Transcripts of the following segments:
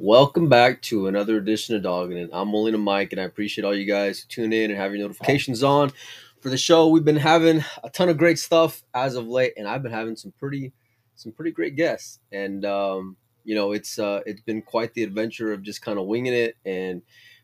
Welcome back to another edition of Doggin' It. I'm Molina Mike, and I appreciate all you guys tune in and have your notifications on for the show. We've been having a ton of great stuff as of late, and I've been having some pretty, some pretty great guests. And um, you know, it's uh, it's been quite the adventure of just kind of winging it and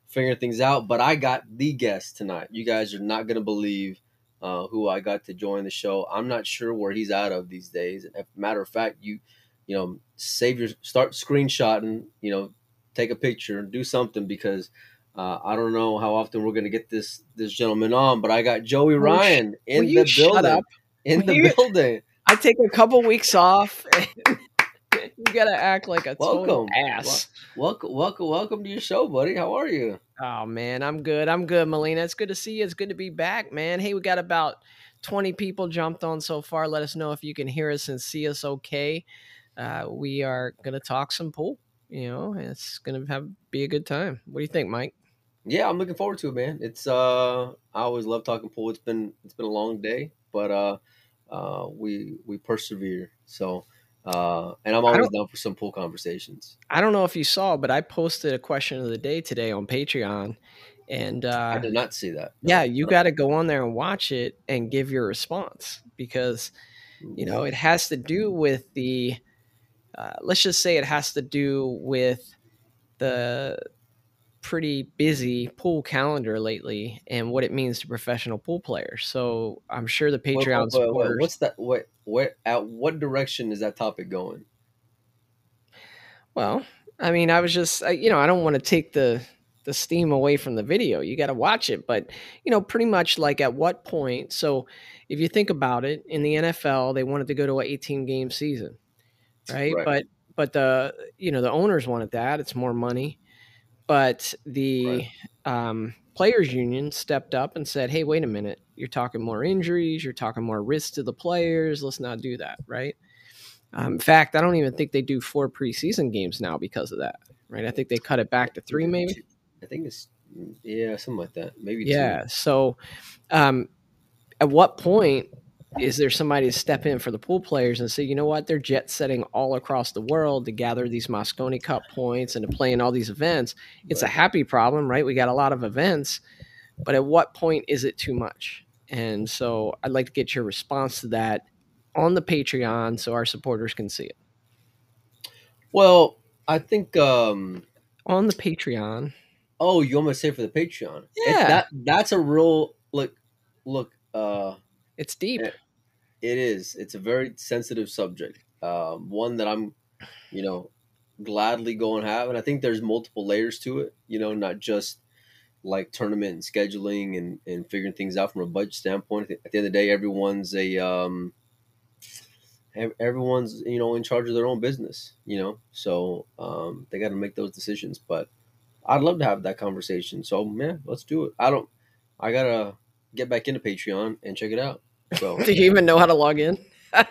figuring things out. But I got the guest tonight. You guys are not gonna believe uh, who I got to join the show. I'm not sure where he's out of these days. And matter of fact, you you know, save your start screenshotting, you know, take a picture, and do something because uh, I don't know how often we're gonna get this this gentleman on, but I got Joey Ryan in the building. In will the you, building. I take a couple weeks off. gotta act like a welcome ass. Welcome, welcome, welcome to your show, buddy. How are you? Oh man, I'm good. I'm good, Molina. It's good to see you. It's good to be back, man. Hey, we got about 20 people jumped on so far. Let us know if you can hear us and see us okay uh, we are to talk some pool. You know, it's to have be a good time. What do you think, Mike? Yeah, I'm looking forward to it, man. It's uh, I always love talking pool. It's been it's been a long day, but uh, uh, we we persevere. So, uh, and I'm always down for some pool conversations. I don't know if you saw, but I posted a question of the day today on Patreon, and uh, I did not see that. No, yeah, you no. got to go on there and watch it and give your response because you know it has to do with the uh, let's just say it has to do with the pretty busy pool calendar lately and what it means to professional pool players. So I'm sure the Patreon wait, wait, wait, what's that? What what at what direction is that topic going? Well, I mean, I was just you know I don't want to take the the steam away from the video. You got to watch it, but you know, pretty much like at what point? So if you think about it, in the NFL, they wanted to go to an 18 game season right? right? But but the you know the owners wanted that. It's more money, but the right. um, players union stepped up and said, "Hey, wait a minute! You're talking more injuries. You're talking more risk to the players. Let's not do that." Right? Um, in fact, I don't even think they do four preseason games now because of that. Right? I think they cut it back to three, maybe. I think it's yeah, something like that. Maybe yeah. Two. So, um, at what point is there somebody to step in for the pool players and say, you know what, they're jet setting all across the world to gather these Mosconi Cup points and to play in all these events? It's right. a happy problem, right? We got a lot of events, but at what point is it too much? And so I'd like to get your response to that on the Patreon so our supporters can see it. Well, I think um on the Patreon. Oh, you to say for the Patreon? Yeah, that that's a real look. Look, uh, it's deep. Eh, it is. It's a very sensitive subject. Um, one that I'm, you know, gladly go and have. And I think there's multiple layers to it. You know, not just like tournament and scheduling and, and figuring things out from a budget standpoint. At the end of the day, everyone's a um, everyone's you know in charge of their own business. You know, so um, they got to make those decisions. But I'd love to have that conversation. So man, let's do it. I don't. I gotta get back into Patreon and check it out. So, do you even know how to log in?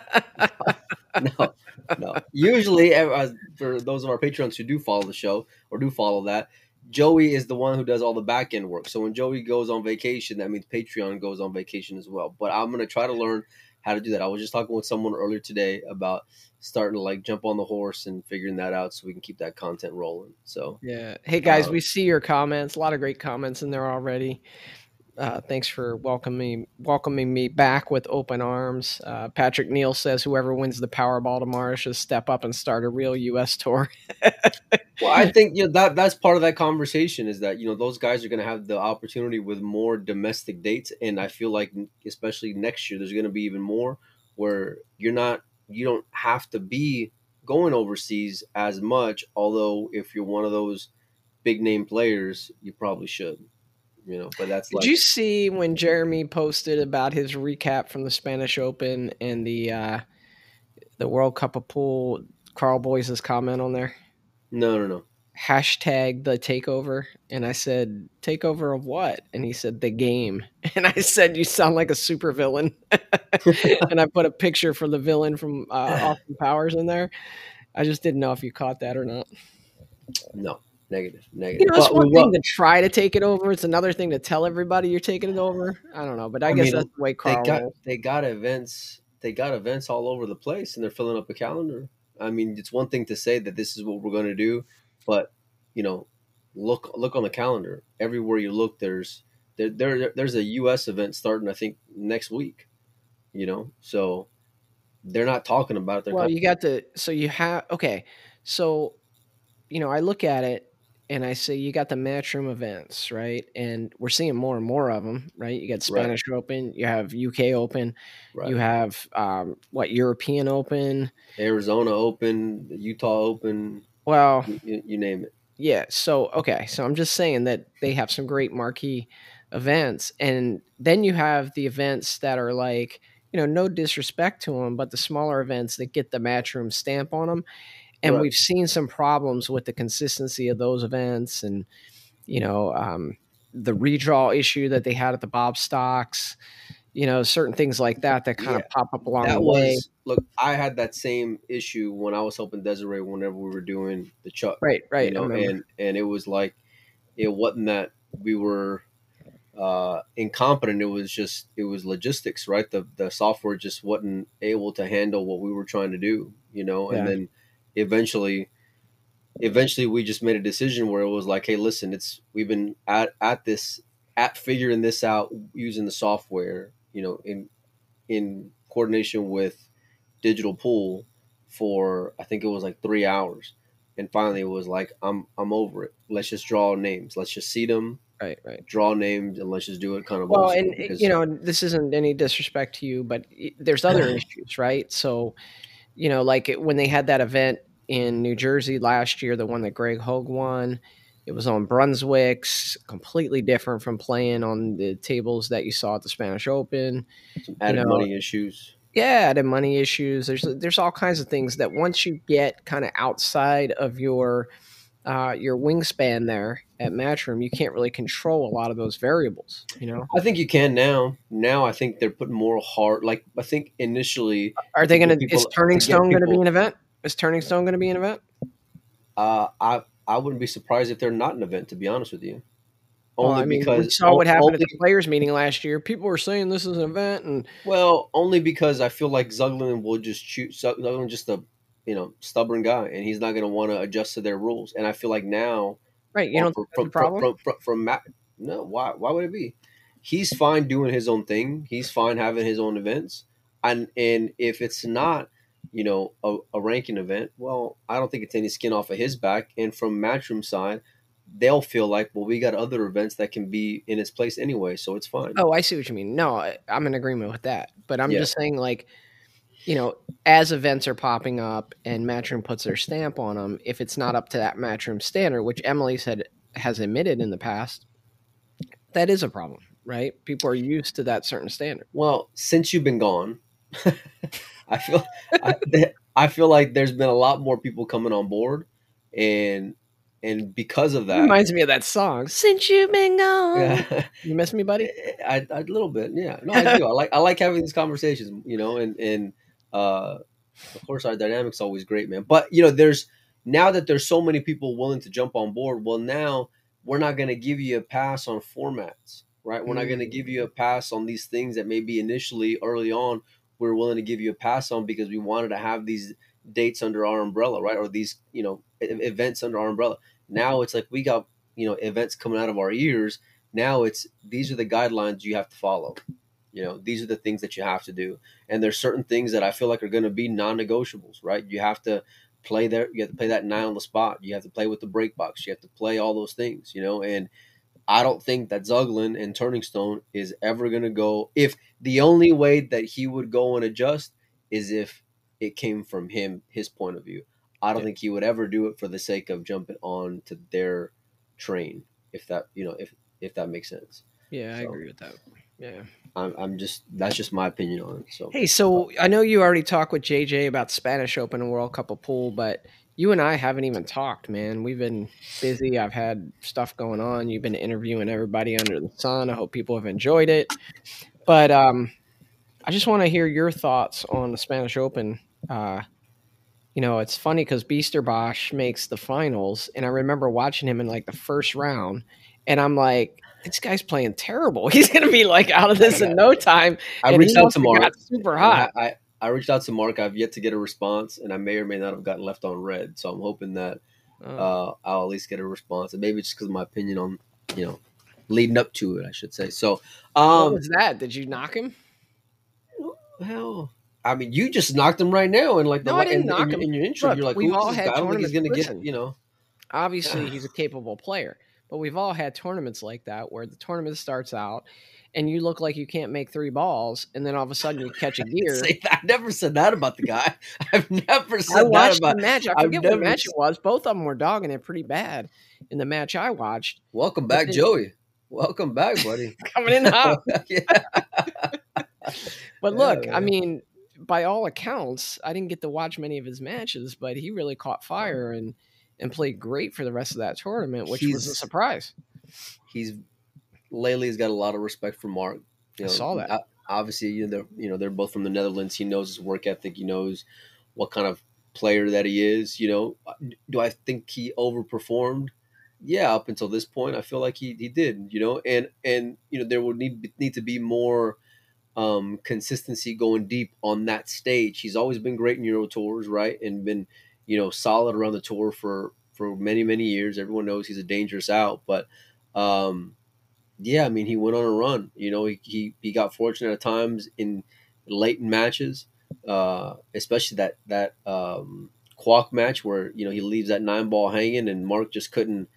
no, no. Usually, uh, for those of our patrons who do follow the show or do follow that, Joey is the one who does all the back end work. So when Joey goes on vacation, that means Patreon goes on vacation as well. But I'm gonna try to learn how to do that. I was just talking with someone earlier today about starting to like jump on the horse and figuring that out so we can keep that content rolling. So yeah. Hey guys, uh, we see your comments. A lot of great comments in there already. Uh, thanks for welcoming welcoming me back with open arms. Uh, Patrick Neal says whoever wins the Powerball tomorrow should step up and start a real U.S. tour. well, I think you know that that's part of that conversation is that you know those guys are going to have the opportunity with more domestic dates, and I feel like especially next year there's going to be even more where you're not you don't have to be going overseas as much. Although if you're one of those big name players, you probably should you know. But that's did like, you see when Jeremy posted about his recap from the Spanish Open and the uh, the World Cup of Pool? Carl Boyes' comment on there. No, no, no. Hashtag the takeover, and I said takeover of what? And he said the game, and I said you sound like a super villain, and I put a picture for the villain from uh, Austin Powers in there. I just didn't know if you caught that or not. No, negative, negative. You know, it's But one thing to try to take it over. It's another thing to tell everybody you're taking it over. I don't know, but I, I guess mean, that's the way they Carl got rolls. they got events they got events all over the place and they're filling up a calendar i mean it's one thing to say that this is what we're going to do but you know look look on the calendar everywhere you look there's there, there there's a us event starting i think next week you know so they're not talking about it they're Well, you got the so you have okay. So, you know, I look at it and I say you got the matchroom events, right? And we're seeing more and more of them, right? You got Right. Spanish Open, you have UK Open, right. you have um, what European Open. arizona open utah open Well, you, you- you name it Yeah. So okay. So I'm just saying that they have some great marquee events, and then you have the events that are like, you know, no disrespect to them, but the smaller events that get the matchroom stamp on them, and Right. we've seen some problems with the consistency of those events, and you know, um, the redraw issue that they had at the Bob Stocks. You know, certain things like that that kind Yeah. of pop up along that the way. was look i had that same issue when i was helping desiree whenever we were doing the chuck Right. Right. you know, and and it was like it wasn't that we were uh incompetent it was just it was logistics right the the software just wasn't able to handle what we were trying to do you know Yeah. and then eventually eventually we just made a decision where it was like hey listen it's we've been at at this at figuring this out using the software you know in in coordination with digital pool for I think it was like three hours, and finally it was like I'm I'm over it. Let's just draw names. Let's just see them, right. Right. draw names, and let's just do it kind of. well and because- you know this isn't any disrespect to you but there's other issues right so you know like it- when they had that event in new jersey last year the one that greg hogue won it was on brunswick's completely different from playing on the tables that you saw at the spanish open added know, money issues. yeah the money issues there's there's all kinds of things that once you get kind of outside of your uh, your wingspan there at matchroom you can't really control a lot of those variables you know I think you can now. Now I think they're putting more heart. Like I think initially, Are they going to? Is Turning to Stone going to be an event? Is Turning Stone going to be an event? uh, I I wouldn't be surprised if they're not an event. To be honest with you, Well, only I mean, because we saw what happened at the players' meeting last year. People were saying this is an event, and Well, only because I feel like Zuglan will just shoot. Zuglan just a you know stubborn guy, and he's not going to want to adjust to their rules. And I feel like now, right, you from, don't from, the problem. from, from, from Matt, no, why why would it be? He's fine doing his own thing. He's fine having his own events, and and if it's not, you know, a, a ranking event, well, I don't think it's any skin off of his back. And from Matchroom side, they'll feel like, well, we got other events that can be in its place anyway, so it's fine. oh, I see what you mean. No, I, I'm in agreement with that. But I'm Yeah. just saying, like, you know, as events are popping up and Matchroom puts their stamp on them, if it's not up to that Matchroom standard, which Emily said has admitted in the past, that is a problem, right? People are used to that certain standard. Well, since you've been gone, I feel I, I feel like there's been a lot more people coming on board, and and because of that, reminds me of that song. Since you've been gone, yeah, you miss me, buddy. I, I, a little bit, yeah. No, I do. I like I like having these conversations, you know, and and uh, of course our dynamic's always great, man. But you know, there's now that there's so many people willing to jump on board. Well, now we're not going to give you a pass on formats, right? We're not going to give you a pass on these things that maybe initially early on we are willing to give you a pass on because we wanted to have these dates under our umbrella, right? Or these, you know, events under our umbrella. Now it's like we got, you know, events coming out of our ears. Now it's these are the guidelines you have to follow. You know, these are the things that you have to do. And there's certain things that I feel like are going to be non-negotiables, right? You have to play there. You have to play that nine on the spot. You have to play with the break box. You have to play all those things, you know. And I don't think that Zuglan and Turning Stone is ever going to go. If the only way that he would go and adjust is if it came from him, his point of view. I don't Yeah. think he would ever do it for the sake of jumping on to their train. If that, you know, if if that makes sense. Yeah, I agree with that. Yeah. I'm, I'm just that's just my opinion on it. So Hey, so I know you already talked with JJ about Spanish Open and World Cup of Pool, but you and I haven't even talked, man. We've been busy. I've had stuff going on. You've been interviewing everybody under the sun. I hope people have enjoyed it. But um, I just want to hear your thoughts on the Spanish Open. Uh, you know, it's funny because Bosch makes the finals, and I remember watching him in like the first round, and I'm like, this guy's playing terrible. He's gonna be like out of this in no time. I reached out to Mark. Super hot. I, I, reached out to Mark. I've yet to get a response, and I may or may not have gotten left on red. So I'm hoping that oh. uh, I'll at least get a response, and maybe just because of my opinion on you know leading up to it, I should say. So, um, what was that? Did you knock him? Hell, I mean, you just knocked him right now, and like no, the, I didn't in, knock in, him. in your intro, Look, you're like, we've all had I don't think he's going to get, you know. Obviously, he's a capable player, but we've all had tournaments like that where the tournament starts out and you look like you can't make three balls, and then all of a sudden you catch a gear. I, never said that about the guy. I've never said I watched that about the match. I forget what match it was. Both of them were dogging it pretty bad in the match I watched. Welcome back, then, Joey. Welcome back, buddy. Coming in hot. but look, yeah, I mean, by all accounts, I didn't get to watch many of his matches, but he really caught fire and and played great for the rest of that tournament, which he's, was a surprise. He's Lely's got a lot of respect for Mark. You know, I saw that. Obviously, you know, they're, you know they're both from the Netherlands. He knows his work ethic. He knows what kind of player that he is. You know, do I think he overperformed? Yeah, up until this point, I feel like he, he did. You know, and and you know there would need need to be more um, consistency going deep on that stage. He's always been great in Euro tours, right, and been you know solid around the tour for for many many years. Everyone knows he's a dangerous out, but um, yeah, I mean, he went on a run. You know, he he, he got fortunate at times in late in matches, uh, especially that that um, Kwok match where you know he leaves that nine ball hanging and Mark just couldn't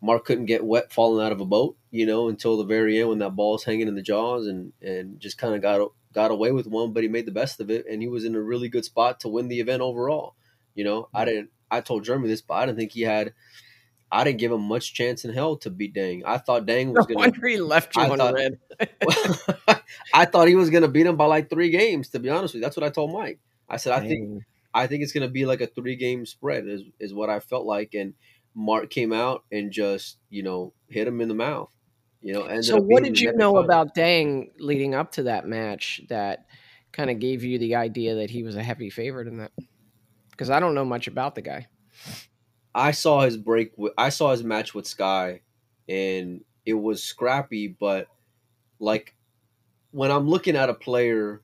Mark couldn't get wet falling out of a boat. You know, until the very end when that ball's hanging in the jaws and and just kind of got got away with one, but he made the best of it and he was in a really good spot to win the event overall. You know, I didn't. I told Jeremy this, but I didn't think he had I didn't give him much chance in hell to beat Dang. I thought Dang was no going to. he left you I on thought, red. I thought he was going to beat him by like three games. To be honest with you, that's what I told Mike. I said Dang. I think I think it's going to be like a three game spread. Is is what I felt like. And Mark came out and just you know hit him in the mouth. You know. So what did you know about Dang leading up to that match that kind of gave you the idea that he was a heavy favorite in that? Because I don't know much about the guy. I saw his break. I saw his match with Sky, and it was scrappy. But like when I'm looking at a player,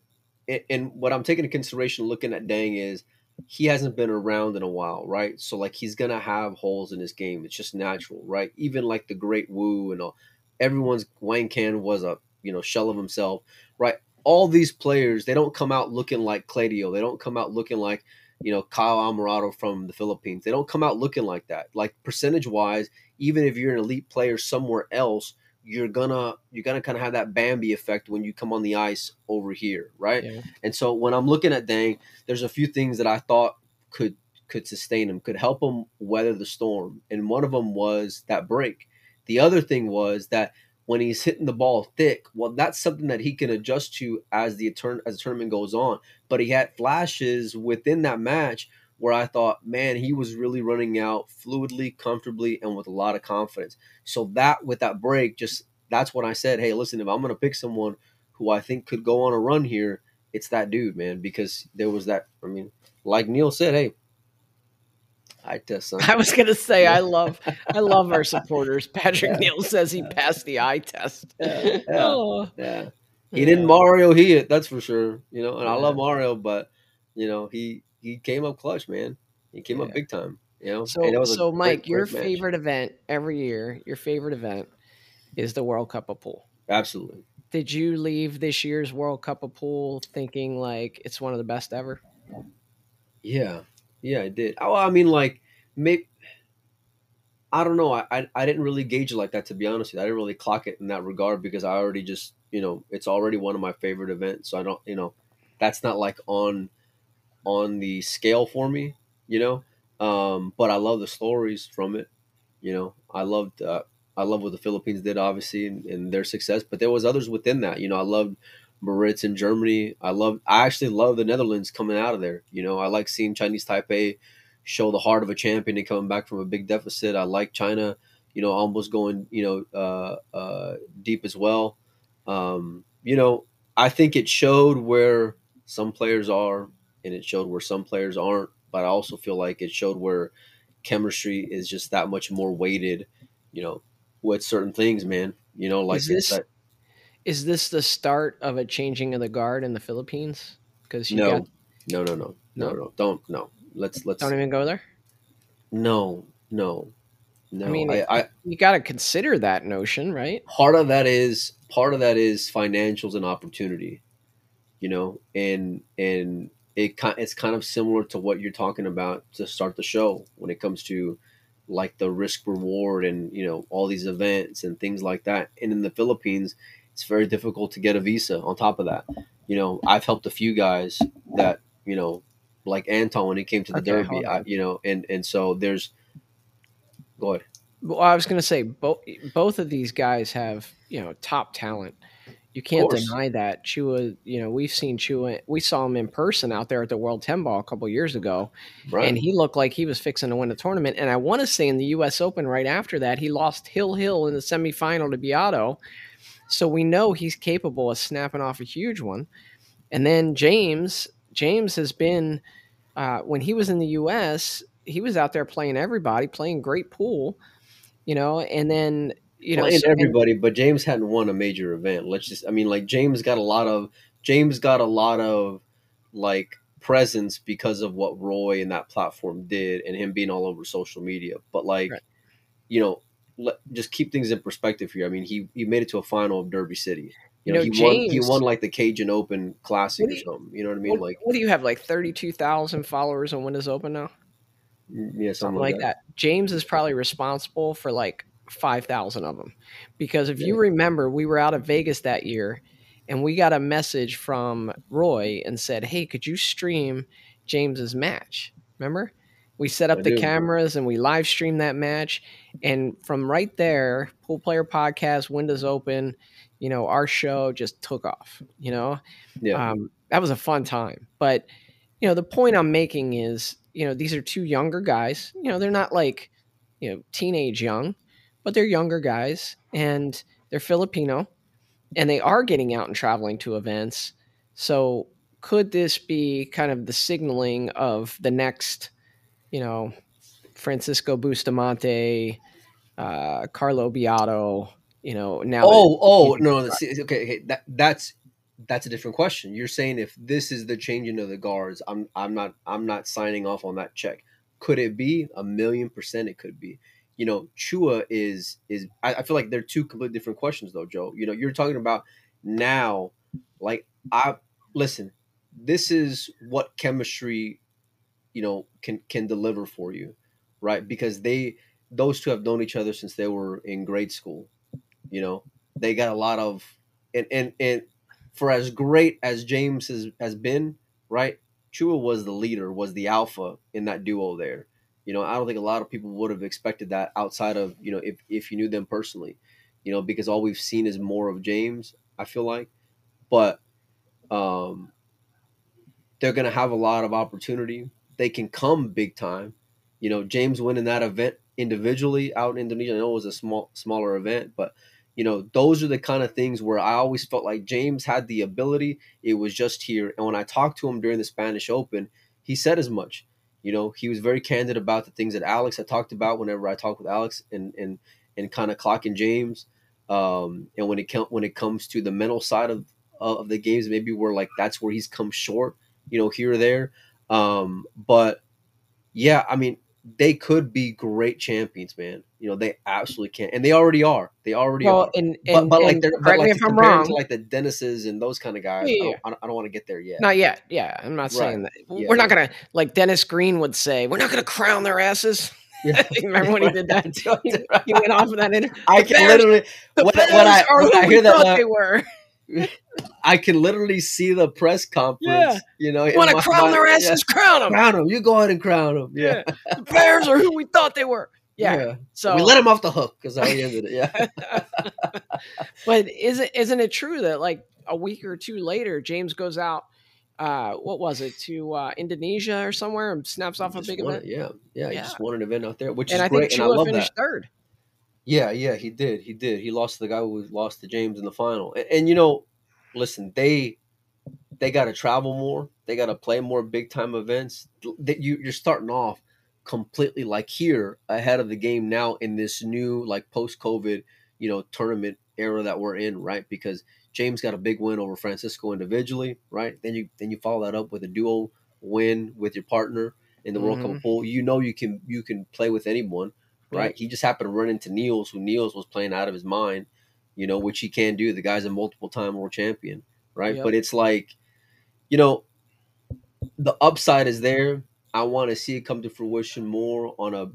and, what I'm taking into consideration looking at Dang is he hasn't been around in a while, right? So like he's gonna have holes in his game. It's just natural, right? Even like the great Wu and all, everyone's Wang Can was a you know shell of himself, right? All these players, they don't come out looking like Claudio. They don't come out looking like you know, Kyle Alvarado from the Philippines. They don't come out looking like that. Like percentage wise, even if you're an elite player somewhere else, you're gonna you're gonna kind of have that Bambi effect when you come on the ice over here, right? Yeah. And so when I'm looking at Dang, there's a few things that I thought could could sustain him, could help him weather the storm, and one of them was that break. The other thing was that when he's hitting the ball thick, well, that's something that he can adjust to as the turn as the tournament goes on. But he had flashes within that match where I thought, man, he was really running out fluidly, comfortably, and with a lot of confidence. So that with that break, just that's when I said, hey, listen, if I'm gonna pick someone who I think could go on a run here, it's that dude, man, because there was that. I mean, like Neil said, hey, eye test. Son. I was gonna say I love I love our supporters. Patrick yeah. Neal says he passed the eye test. Yeah, yeah, oh. yeah. He didn't Mario he it, that's for sure. You know, and I love Mario, but you know he he came up clutch, man. He came up big time. You know, so so Mike, great, your great favorite event every year, your favorite event is the World Cup of Pool. Absolutely. Did you leave this year's World Cup of Pool thinking like it's one of the best ever? Yeah, yeah, I did. Oh, I mean, like, maybe I don't know. I, I, I didn't really gauge it like that to be honest. I didn't really clock it in that regard because I already just you know it's already one of my favorite events. So I don't you know that's not like on on the scale for me. You know, um, but I love the stories from it. You know, I loved uh, I love what the Philippines did obviously and, and their success, but there was others within that. You know, I loved Moritz in Germany. I love. I actually love the Netherlands coming out of there. You know, I like seeing Chinese Taipei show the heart of a champion and coming back from a big deficit. I like China. You know, almost going you know uh, uh, deep as well. Um, you know, I think it showed where some players are, and it showed where some players aren't. but I also feel like it showed where chemistry is just that much more weighted, you know, with certain things, man. You know, like is this that, is this the start of a changing of the guard in the Philippines? Because you no, got, no, no, no, no, No? no, don't, no. Let's let's don't even go there. no, no, no. I mean, I, I You got to consider that notion, right? part of that is part of that is financials and opportunity you know and and it it's kind of similar to what you're talking about to start the show when it comes to like the risk reward and you know all these events and things like that and in the philippines it's very difficult to get a visa on top of that you know i've helped a few guys that you know like anton when he came to the Okay, derby I, you know and and so there's go ahead Well, I was going to say both both of these guys have you know top talent. You can't deny that. Chua, you know, we've seen Chua. We saw him in person out there at the World Ten Ball a couple years ago, right and he looked like he was fixing to win the tournament. And I want to say in the U.S. Open right after that, he lost Hill Hill in the semifinal to Biado. So we know he's capable of snapping off a huge one. And then James, James has been uh, when he was in the U.S. He was out there playing everybody, playing great pool, you know. And then you know, playing so- and- everybody, but James hadn't won a major event. Let's just, I mean, like James got a lot of James got a lot of like presence because of what Roy and that platform did, and him being all over social media. But like, Right. you know, let, just keep things in perspective here. I mean, he he made it to a final of Derby City. You, You know, know, he won. He won like the Cajun Open Classic do or you- something. You know what I mean? what, Like, what do you have like thirty two thousand followers on Windows Open now? Mm, yeah, something, something like that. James is probably responsible for like 5,000 of them. Because if you remember, we were out of Vegas that year and we got a message from Roy and said, Hey, could you stream James's match? Remember? We set up I the do. cameras and we live streamed that match. And from right there, Pool Player Podcast, Windows Open, you know, our show just took off, you know? Yeah, um, that was a fun time. But you know, the point I'm making is, you know, these are two younger guys. You know, they're not like, you know, teenage young, but they're younger guys and they're Filipino and they are getting out and traveling to events. So could this be kind of the signaling of the next, you know, Francisco Bustamante, uh, Carlo Biado, you know, now Oh, oh no, okay, okay, that that's that's a different question. You're saying if this is the changing of the guards, I'm I'm not I'm not signing off on that check. Could it be a million percent? It could be. You know, Chua is is I, I feel like they're two completely different questions though, Joe. You know, you're talking about now, like I listen. This is what chemistry, you know, can can deliver for you, right? Because they those two have known each other since they were in grade school you know they got a lot of and and and for as great as james has has been right chua was the leader was the alpha in that duo there. You know i don't think a lot of people would have expected that outside of you know if if you knew them personally you know because all we've seen is more of james i feel like. But um they're gonna have a lot of opportunity. They can come big time. You know james winning that event individually out in indonesia i know it was a small smaller event but you know those are the kind of things where i always felt like james had the ability. It was just here. And when i talked to him during the spanish open he said as much. You know he was very candid about the things that alex had talked about whenever i talked with alex and and and kind of clocking james. Um and when it when it comes to the mental side of of the games maybe where like that's where he's come short you know here or there. Um but yeah i mean they could be great champions, man. You know, they absolutely can, and they already are. They already well, are. and, But, and, but like, and they're but correct like me if I'm wrong. to like the Dennises and those kind of guys. Yeah, I yeah. don't, I don't, don't want to get there yet. Not yet. Yeah, I'm not saying that. Yeah, we're not gonna like Dennis Green would say. We're not gonna crown their asses. Yeah. Remember when he did that? he went off of that interview. I can literally, The when, when I when I hear that, thought uh, they were. I can literally see the press conference. Yeah. You know, Want to crown their Yeah. asses? Crown them. Crown them. You go ahead and crown them. Yeah. The Bears are who we thought they were. Yeah. So we let him off the hook because he ended it. Yeah. but is it isn't it true that like a week or two later, James goes out? Uh, what was it to uh, Indonesia or somewhere and snaps off a big won event? Yeah. Yeah. He Yeah. just won an event out there, which And is I great, think and I love finished that. third. Yeah, yeah, he did. He did. He lost to the guy who lost to James in the final. And, and you know, listen, they they got to travel more. They got to play more big time events. That you you're starting off completely like here ahead of the game now in this new like post COVID you know tournament era that we're in, right? Because James got a big win over Francisco individually, right? Then you then you follow that up with a duo win with your partner in the mm-hmm. World Cup mm-hmm. pool. You know you can you can play with anyone, right? He just happened to run into Niels, who Niels was playing out of his mind, you know, which he can do. The guy's a multiple time world champion, right? Yep. But it's like, you know, the upside is there. I want to see it come to fruition more on a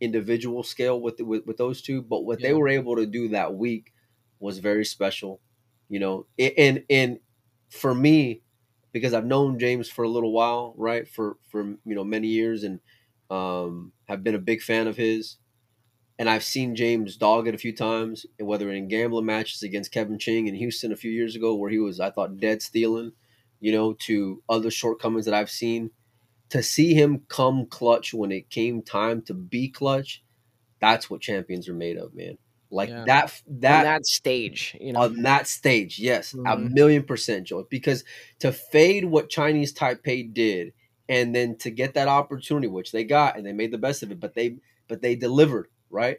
individual scale with with, with those two. But what yeah. they were able to do that week was very special, you know. And and for me, because I've known James for a little while, right? For for you know many years, and um, have been a big fan of his. And I've seen James dog it a few times, whether in gambling matches against Kevin Ching in Houston a few years ago, where he was, I thought, dead stealing, you know, to other shortcomings that I've seen to see him come clutch when it came time to be clutch, that's what champions are made of, man. Like yeah. that that on that stage, you know. On that stage, yes, mm-hmm. a million percent, Joe. Because to fade what Chinese Taipei did, and then to get that opportunity, which they got, and they made the best of it, but they but they delivered, right?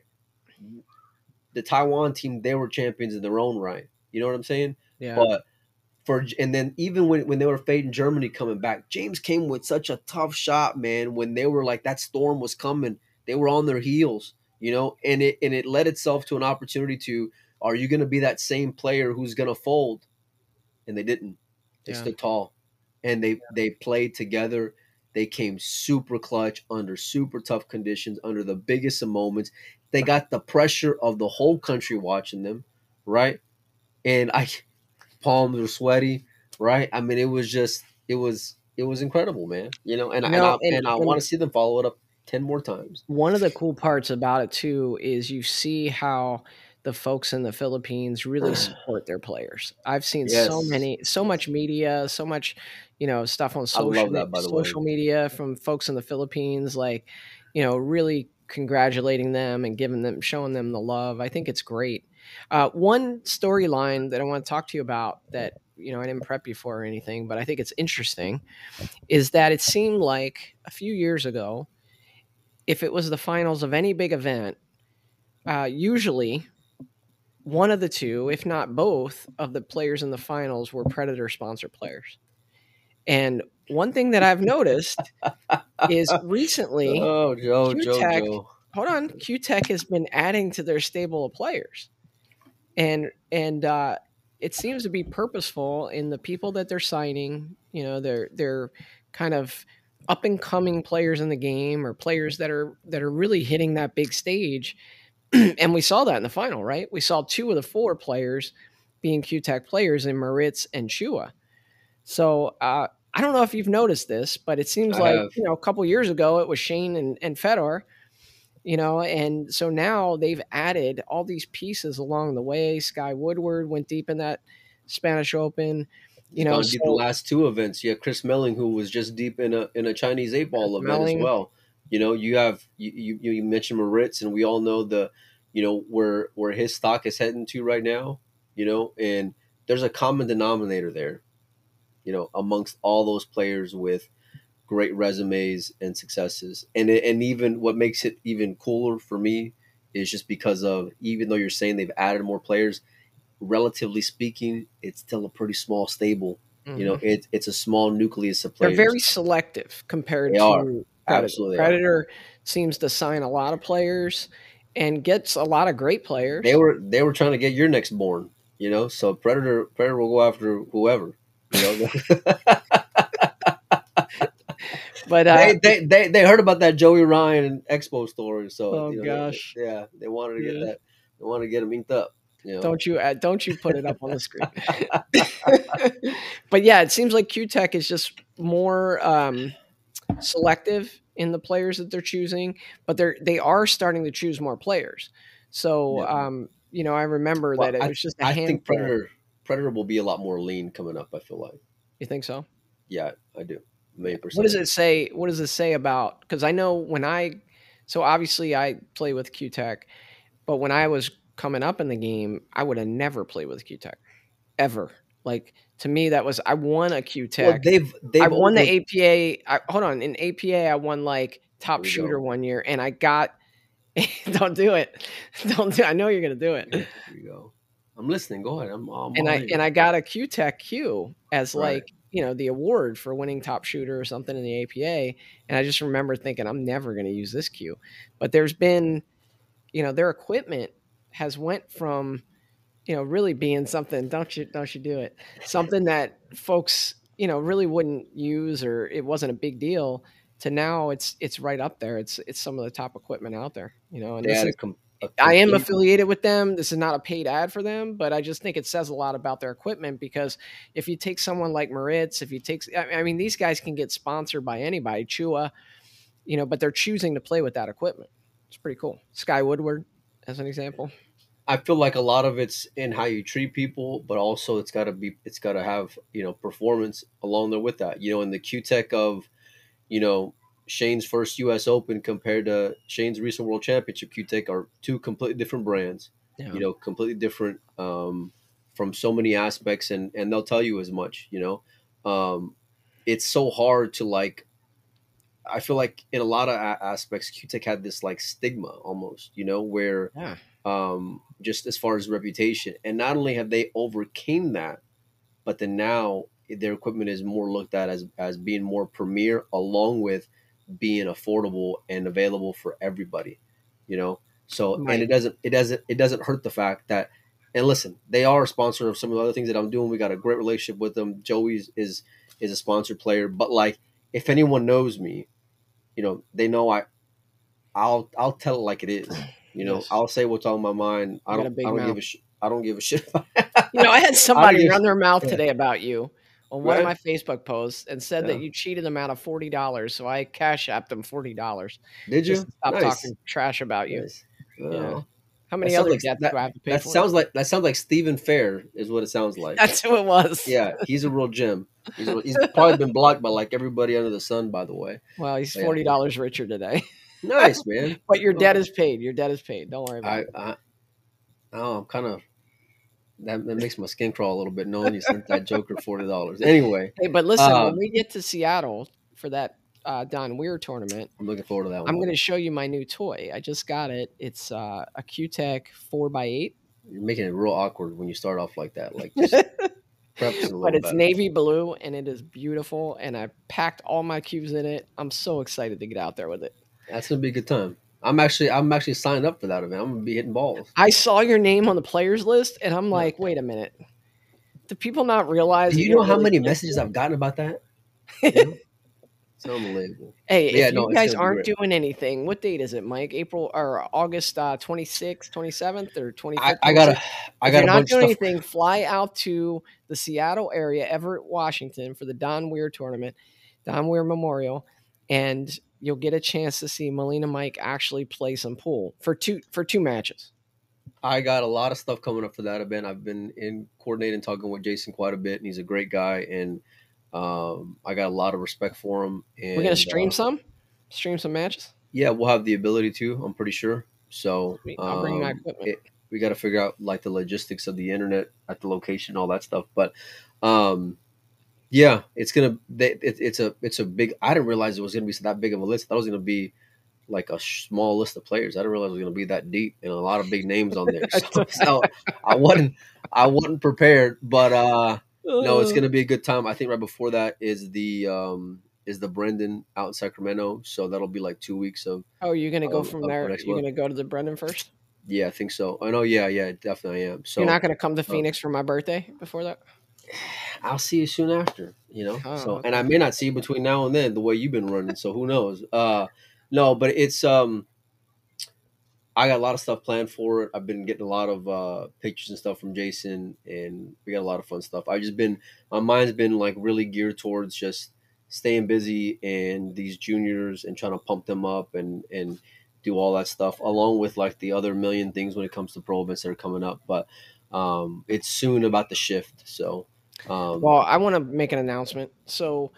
The Taiwan team, they were champions in their own right. You know what I'm saying? Yeah. But for and then even when, when they were fading Germany coming back, James came with such a tough shot, man. When they were like that storm was coming, they were on their heels, you know, and it and it led itself to an opportunity to are you gonna be that same player who's gonna fold? And they didn't. They yeah. stood tall. And they yeah. they played together. They came super clutch under super tough conditions, under the biggest of moments. They got the pressure of the whole country watching them, right? And I palms were sweaty, right? I mean, it was just it was it was incredible, man. You know, and, and I, and, and I want to see them follow it up ten more times. One of the cool parts about it too is you see how the folks in the Philippines really support their players. I've seen yes. so many, so much media, so much, you know, stuff on social that, social media from folks in the Philippines, like, you know, really congratulating them and giving them, showing them the love. I think it's great. Uh, one storyline that I want to talk to you about that you know I didn't prep you for or anything, but I think it's interesting, is that it seemed like a few years ago, if it was the finals of any big event, uh, usually one of the two, if not both, of the players in the finals were Predator sponsor players. And one thing that I've noticed is recently, oh Joe, Joe, Joe. hold on, Cuetec has been adding to their stable of players and and uh, it seems to be purposeful in the people that they're signing. You know, they're they're kind of up and coming players in the game or players that are that are really hitting that big stage. and we saw that in the final, right? We saw two of the four players being Cuetec players in Moritz and Chua. So uh, I don't know if you've noticed this, but it seems I like have. you know a couple years ago it was Shane and, and Fedor you know and so now they've added all these pieces along the way sky woodward went deep in that spanish open you know so, the last two events have chris melling who was just deep in a in a chinese eight ball event melling. as well you know you have you, you you mentioned moritz and we all know the you know where where his stock is heading to right now you know and there's a common denominator there you know amongst all those players with great resumes and successes. And and even what makes it even cooler for me is just because of even though you're saying they've added more players, relatively speaking, it's still a pretty small stable. Mm-hmm. You know, mm-hmm. it, it's a small nucleus of players. They're very selective compared they to. Absolutely Predator seems to sign a lot of players and gets a lot of great players. They were they were trying to get your next born, you know. So Predator Predator will go after whoever. You know? But uh, they, they, they they heard about that Joey Ryan Expo story, so oh you know, gosh, they, yeah, they wanted to get yeah. that. They wanted to get him inked up. You know? Don't you uh, don't you put it up on the screen? but yeah, it seems like Cuetec is just more um, selective in the players that they're choosing, but they're they are starting to choose more players. So yeah. um, you know, I remember well, that it was just a I think Predator Predator will be a lot more lean coming up. I feel like. You think so? Yeah, I do. What does it say? What does it say about? Because I know when I, so obviously I play with Cuetec, but when I was coming up in the game, I would have never played with Cuetec, ever. Like to me, that was I won a Q Well, Tech. they've they've I won the APA. I, hold on, in APA, I won like top shooter go. one year, and I got. don't do it. Don't do. I know you're gonna do it. Here we go. I'm listening. Go ahead. I'm, I'm And I and I got a Cuetec Q as Right. like you know the award for winning top shooter or something in the APA. And I just remember thinking I'm never gonna use this Q. But there's been, you know, their equipment has went from, you know, really being something. Don't you don't you do it? Something that folks you know really wouldn't use or it wasn't a big deal. To now, it's it's right up there. It's it's some of the top equipment out there. You know, and They this is com- a I am affiliated with them. This is not a paid ad for them, but I just think it says a lot about their equipment because if you take someone like Moritz, if you take, I I mean, these guys can get sponsored by anybody, Chua, you know, but they're choosing to play with that equipment. It's pretty cool. Sky Woodward, as an example. I feel like a lot of it's in how you treat people, but also it's got to be it's got to have you know performance along there with that. You know, in the Cuetec of you know Shane's first U.S. Open compared to Shane's recent World Championship Cuetec are two completely different brands. Yeah. You know, completely different um, from so many aspects, and and they'll tell you as much. You know, um, it's so hard to like. I feel like in a lot of a- aspects, Cuetec had this like stigma almost. You know, where yeah. Um, just as far as reputation. And not only have they overcame that, but then now their equipment is more looked at as as being more premier, along with being affordable and available for everybody. You know, so Right. and it doesn't it doesn't it doesn't hurt the fact that. And listen, they are a sponsor of some of the other things that I'm doing. We got a great relationship with them. Joey's is is a sponsored player, but like if anyone knows me, you know, they know I I'll I'll tell it like it is. You know, Yes. I'll say what's on my mind. I don't I don't give mouth. a sh- I don't give a shit. You know, I had somebody run their mouth yeah. today about you on one of my Facebook posts and said Yeah. that you cheated them out of forty dollars. So I cash apped them forty dollars. Did you? Stop Nice. talking trash about you. Nice. Well, How many other like- that- do I have to pay that for? sounds like that sounds like Stephen Fair is what it sounds like. That's who it was. yeah, he's a real gem. He's, he's probably been blocked by like everybody under the sun. By the way, Well, he's forty dollars richer today. nice man. But your debt is paid. Your debt is paid. Don't worry about I, it. I oh, I'm kind of that, that makes my skin crawl a little bit knowing you sent that Joker forty dollars. Anyway, Hey, but listen, uh, when we get to Seattle for that uh, Don Weir tournament, I'm looking forward to that one. I'm going to show you my new toy. I just got it. It's uh, a Cuetec four x eight, You're making it real awkward when you start off like that. Like just prep us a little but it's navy blue and it is beautiful. And I packed all my cubes in it. I'm so excited to get out there with it. That's gonna be a good time. I'm actually I'm actually signed up for that event. I'm gonna be hitting balls. I saw your name on the players list, and I'm like, wait a minute. Do people not realize? Do you you're know how really many messages I've gotten about that? You know? it's unbelievable. Hey, Yeah, if no, you it's guys aren't doing anything, what date is it, Mike? April or August uh, 26th, 27th, or 25th? I, I got a I if got you're a not doing anything, fly out to the Seattle area, Everett, Washington, for the Don Weir tournament, Don Weir Memorial, and you'll get a chance to see Molina Mike actually play some pool for two for two matches. I got a lot of stuff coming up for that event. I've been in coordinating, talking with Jason quite a bit, and he's a great guy, and um, I got a lot of respect for him. And, We're gonna stream uh, some, stream some matches. Yeah, we'll have the ability to. I'm pretty sure. So I'll bring my um, equipment. it- we got to figure out like the logistics of the internet at the location, all that stuff. But um, yeah, it's gonna. they- It, it's a it's a big. I didn't realize it was gonna be that big of a list. That was gonna be like a small list of players. I didn't realize it was gonna be that deep and a lot of big names on there. So, so I wasn't I wasn't prepared, but uh, no, it's gonna be a good time. I think right before that is the um is the Brendan out in Sacramento, so that'll be like two weeks of Oh, you're gonna go um, from there. You're month. gonna go to the Brendan first. yeah, I think so. I know, yeah, yeah, definitely I am. So you're not gonna come to uh, Phoenix for my birthday before that. I'll see you soon after, you know. Oh, so okay. and I may not see you between now and then the way you've been running, so who knows? Uh no, but it's um I got a lot of stuff planned for it. I've been getting a lot of uh pictures and stuff from Jason and we got a lot of fun stuff. I've just been my mind's been like really geared towards just staying busy and these juniors and trying to pump them up and and do all that stuff along with like the other million things when it comes to pro events that are coming up. But um it's soon about the shift. So um Well, I want to make an announcement. So,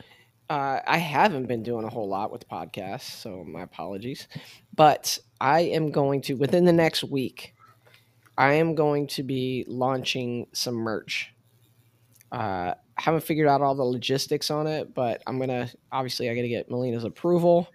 uh, I haven't been doing a whole lot with podcasts, so my apologies. But I am going to within the next week. I am going to be launching some merch. Uh, haven't figured out all the logistics on it, but I'm gonna obviously I got to get Molina's approval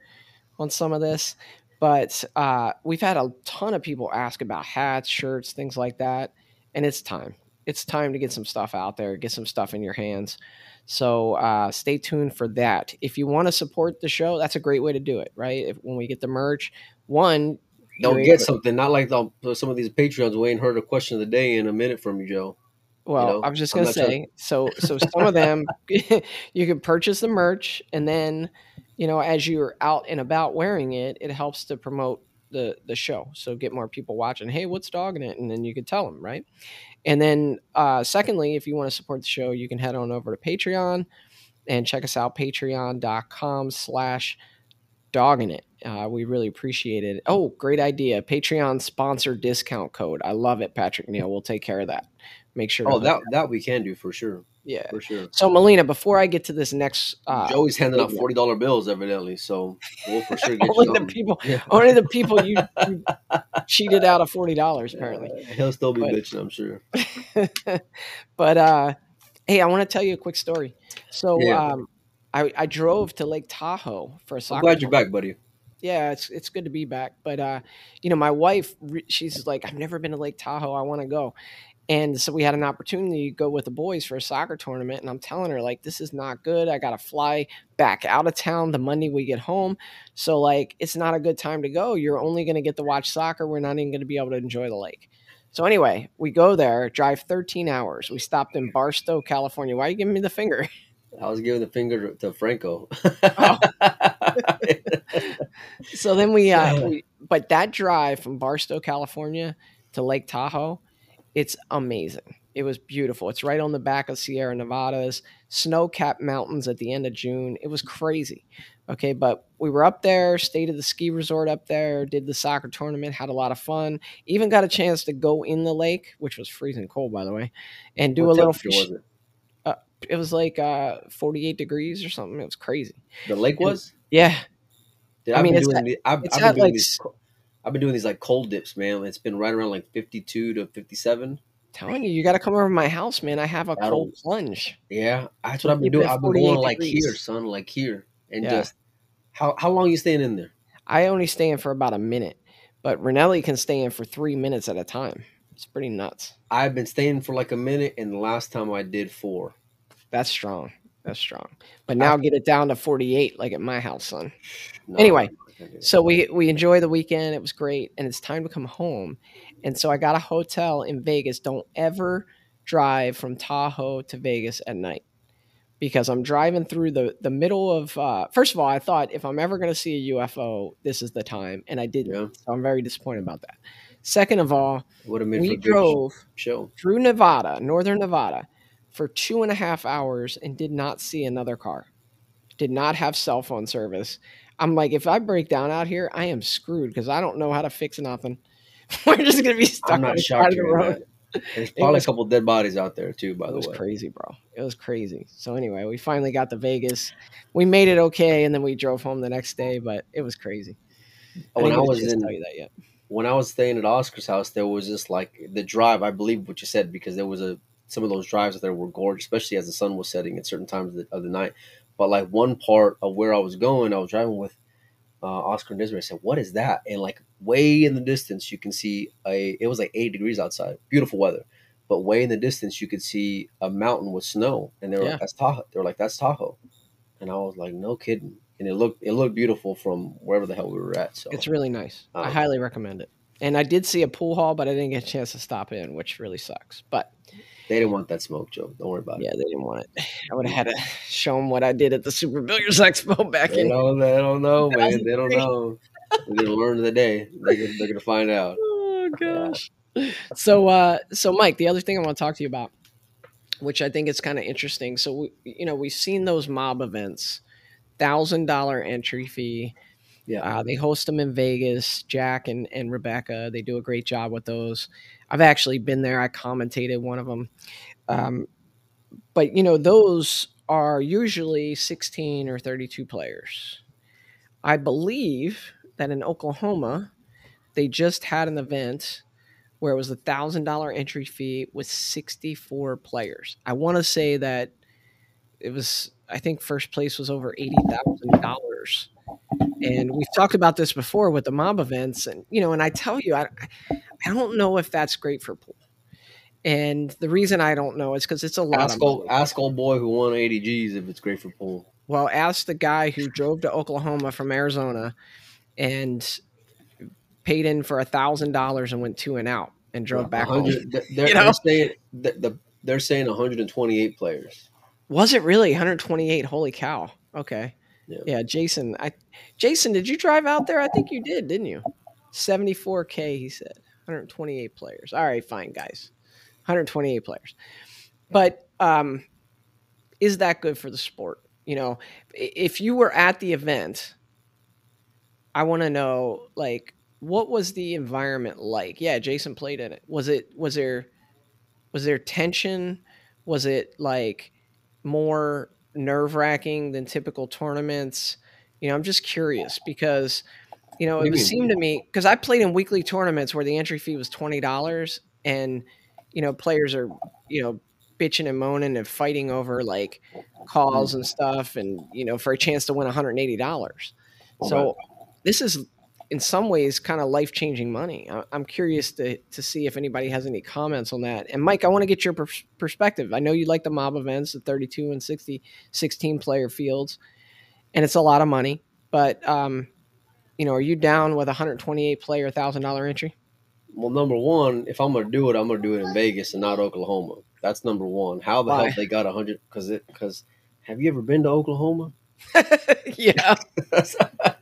on some of this. But uh, we've had a ton of people ask about hats, shirts, things like that, and it's time. It's time to get some stuff out there, get some stuff in your hands. So uh, stay tuned for that. If you want to support the show, that's a great way to do it, right? If, when we get the merch, one, They'll get something, not like the, some of these Patreons waiting heard a question of the day in a minute from you, Joe. Well, you know, I was just gonna say, so so some of them you can purchase the merch, and then you know as you're out and about wearing it, it helps to promote the the show. So get more people watching. Hey, what's Doggin' It? And then you could tell them, right? And then uh, secondly, if you want to support the show, you can head on over to Patreon and check us out, patreon.com slash Doggin' It. Uh, we really appreciate it. Oh, great idea. Patreon sponsor discount code. I love it, Patrick Neal. We'll take care of that make sure. Oh, that that we can do for sure. Yeah, for sure. So, Molina, before I get to this next, uh, Joey's handing out forty dollar bills evidently, so we'll for sure get only the people, yeah. only the people you, you cheated out of forty dollars. Apparently, he'll still be but, bitching, I'm sure. but uh, hey, I want to tell you a quick story. So, yeah. um, I, I drove to Lake Tahoe for a soccer. I'm glad you're back, buddy yeah, it's it's good to be back. But uh, you know, my wife, she's like, I've never been to Lake Tahoe. I want to go. And so we had an opportunity to go with the boys for a soccer tournament. And I'm telling her, like, this is not good. I got to fly back out of town the Monday we get home. So, like, it's not a good time to go. You're only going to get to watch soccer. We're not even going to be able to enjoy the lake. So, anyway, we go there, drive 13 hours. We stopped in Barstow, California. Why are you giving me the finger? I was giving the finger to Franco. oh. so then we, uh, we, but that drive from Barstow, California to Lake Tahoe, it's amazing. It was beautiful. It's right on the back of Sierra Nevadas, snow capped mountains at the end of June. It was crazy. Okay, but we were up there, stayed at the ski resort up there, did the soccer tournament, had a lot of fun. Even got a chance to go in the lake, which was freezing cold, by the way, and do what a little fish. It? Uh, it was like uh, 48 degrees or something. It was crazy. The lake was? yeah. Dude, I mean, it's, at, the, I've, it's I've been like I've been doing these like cold dips, man. It's been right around like 52 to 57. Telling you, you got to come over to my house, man. I have a That'll, cold plunge. Yeah, that's what I've been doing. I've been going like here, son, like here, and yeah. just how how long you staying in there? I only stay in for about a minute, but Ranelli can stay in for three minutes at a time. It's pretty nuts. I've been staying for like a minute, and the last time I did four. That's strong. That's strong. But now I, get it down to forty eight, like at my house, son. No, anyway, so we we enjoy the weekend. It was great, and it's time to come home. And so I got a hotel in Vegas. Don't ever drive from Tahoe to Vegas at night because I'm driving through the the middle of. Uh, first of all, I thought if I'm ever going to see a UFO, this is the time, and I didn't. Yeah. So I'm very disappointed about that. Second of all, we drove show. through Nevada, northern Nevada, for two and a half hours and did not see another car. Did not have cell phone service. I'm like, if I break down out here, I am screwed because I don't know how to fix nothing. We're just gonna be stuck I'm not on the side of the road. There's probably was, a couple dead bodies out there too. By the way, it was crazy, bro. It was crazy. So anyway, we finally got to Vegas. We made it okay, and then we drove home the next day. But it was crazy. I when I was in, when I was staying at Oscar's house, there was just like the drive. I believe what you said because there was a some of those drives there were gorgeous, especially as the sun was setting at certain times of the, of the night. But like one part of where I was going, I was driving with uh, Oscar and Desiree. I said, "What is that?" And like way in the distance, you can see a. It was like eight degrees outside, beautiful weather. But way in the distance, you could see a mountain with snow, and they were yeah. like, "That's Tahoe." They were like, "That's Tahoe," and I was like, "No kidding." And it looked it looked beautiful from wherever the hell we were at. So it's really nice. Um, I highly recommend it. And I did see a pool hall, but I didn't get a chance to stop in, which really sucks. But they didn't want that smoke, Joe. Don't worry about it. Yeah, they didn't want it. I would have had to show them what I did at the Super Billiards Expo back they in. Don't, they don't know, man. They don't know. They're gonna learn the day. They're gonna, they're gonna find out. Oh gosh. So, uh, so Mike, the other thing I want to talk to you about, which I think is kind of interesting. So, we, you know, we've seen those mob events, thousand dollar entry fee. Yeah, uh, they host them in Vegas. Jack and and Rebecca, they do a great job with those. I've actually been there. I commentated one of them. Um, but you know, those are usually 16 or 32 players. I believe that in Oklahoma, they just had an event where it was a thousand dollar entry fee with 64 players. I want to say that it was, I think first place was over $80,000. And we've talked about this before with the mob events. And, you know, and I tell you, I, I don't know if that's great for pool. And the reason I don't know is because it's a lot ask of old, ask old boy who won 80 G's if it's great for pool. Well, ask the guy who drove to Oklahoma from Arizona and paid in for a thousand dollars and went two and out and drove back home. They're, you know? they're saying the, the, they're saying 128 players. Was it really 128? Holy cow! Okay, yeah. yeah. Jason, I Jason, did you drive out there? I think you did, didn't you? 74k, he said. 128 players. All right, fine, guys. 128 players. But um, is that good for the sport? You know, if you were at the event, I want to know like what was the environment like? Yeah, Jason played in it. Was it was there was there tension? Was it like more nerve wracking than typical tournaments? You know, I'm just curious because you know, it would seem to me because I played in weekly tournaments where the entry fee was twenty dollars, and you know, players are you know bitching and moaning and fighting over like calls and stuff, and you know, for a chance to win one hundred and eighty dollars. So this is in some ways kind of life changing money. I'm curious to, to see if anybody has any comments on that. And Mike, I want to get your pers- perspective. I know you like the mob events, the 32 and 60, 16 player fields, and it's a lot of money. But, um, you know, are you down with a 128 player, $1,000 entry? Well, number one, if I'm going to do it, I'm going to do it in Vegas and not Oklahoma. That's number one. How the Why? hell they got a 100? Because it, because have you ever been to Oklahoma? yeah. that's,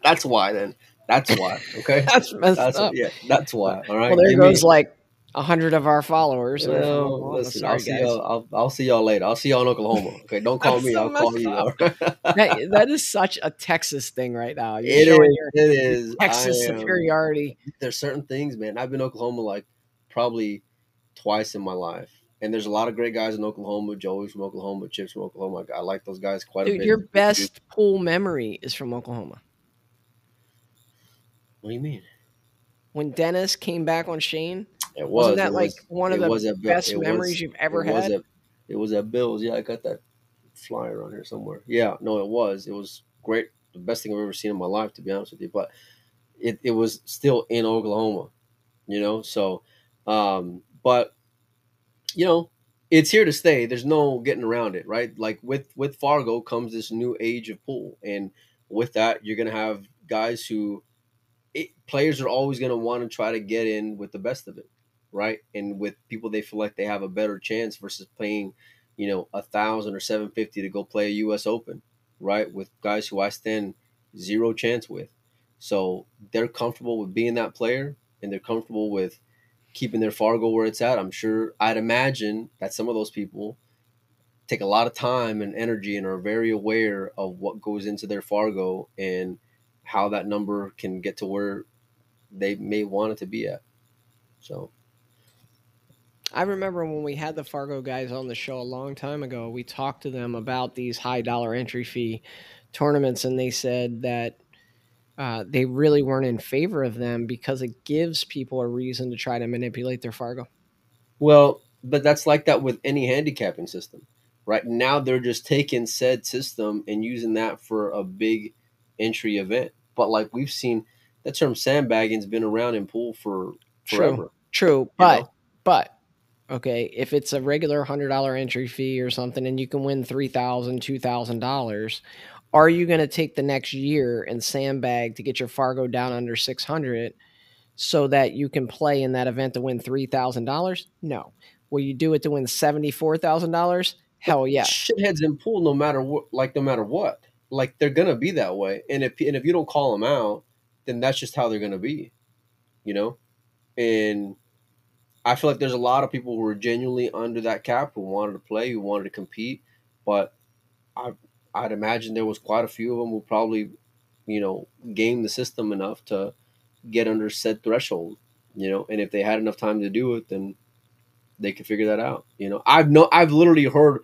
that's why then. That's why. Okay. that's messed that's, up. Yeah, that's why. All right. Well, there goes like a hundred of our followers. Listen, sorry, I'll see y'all. I'll, I'll, see y'all later. I'll see y'all in Oklahoma. Okay, don't call me. I'll call you. that, that is such a Texas thing right now. You're it is. It is Texas am, superiority. There's certain things, man. I've been Oklahoma like probably twice in my life. And there's a lot of great guys in Oklahoma. Joey's from Oklahoma, Chips from Oklahoma. I like those guys quite Dude, a bit. Your best pool memory is from Oklahoma. What do you mean? When Dennis came back on Shane, it was Wasn't that it like was, one of the best memories was, you've ever it had? Was at, it was at Bills. Yeah, I got that flyer on here somewhere. Yeah, no, it was. It was great. The best thing I've ever seen in my life, to be honest with you. But it, it was still in Oklahoma, you know. So, um, but you know, it's here to stay. There's no getting around it, right? Like with with Fargo comes this new age of pool, and with that, you're gonna have guys who it, players are always going to want to try to get in with the best of it, right? And with people they feel like they have a better chance versus paying, you know, a thousand or seven fifty to go play a U.S. Open, right? With guys who I stand zero chance with, so they're comfortable with being that player, and they're comfortable with keeping their Fargo where it's at. I'm sure I'd imagine that some of those people take a lot of time and energy and are very aware of what goes into their Fargo and how that number can get to where they may want it to be at. So I remember when we had the Fargo guys on the show a long time ago, we talked to them about these high dollar entry fee tournaments, and they said that uh, they really weren't in favor of them because it gives people a reason to try to manipulate their Fargo. Well, but that's like that with any handicapping system, right? Now they're just taking said system and using that for a big entry event. But like we've seen, that term sandbagging's been around in pool for forever. True, true. But know? but okay, if it's a regular hundred dollar entry fee or something, and you can win three thousand, two thousand dollars, are you going to take the next year and sandbag to get your Fargo down under six hundred? so that you can play in that event to win $3,000? No. Will you do it to win $74,000? Hell yeah. Shitheads in pool no matter what like no matter what like they're gonna be that way. And if and if you don't call them out, then that's just how they're gonna be, you know. And I feel like there's a lot of people who are genuinely under that cap who wanted to play, who wanted to compete, but I I'd imagine there was quite a few of them who probably, you know, game the system enough to get under said threshold, you know. And if they had enough time to do it, then they could figure that out. You know, I've no I've literally heard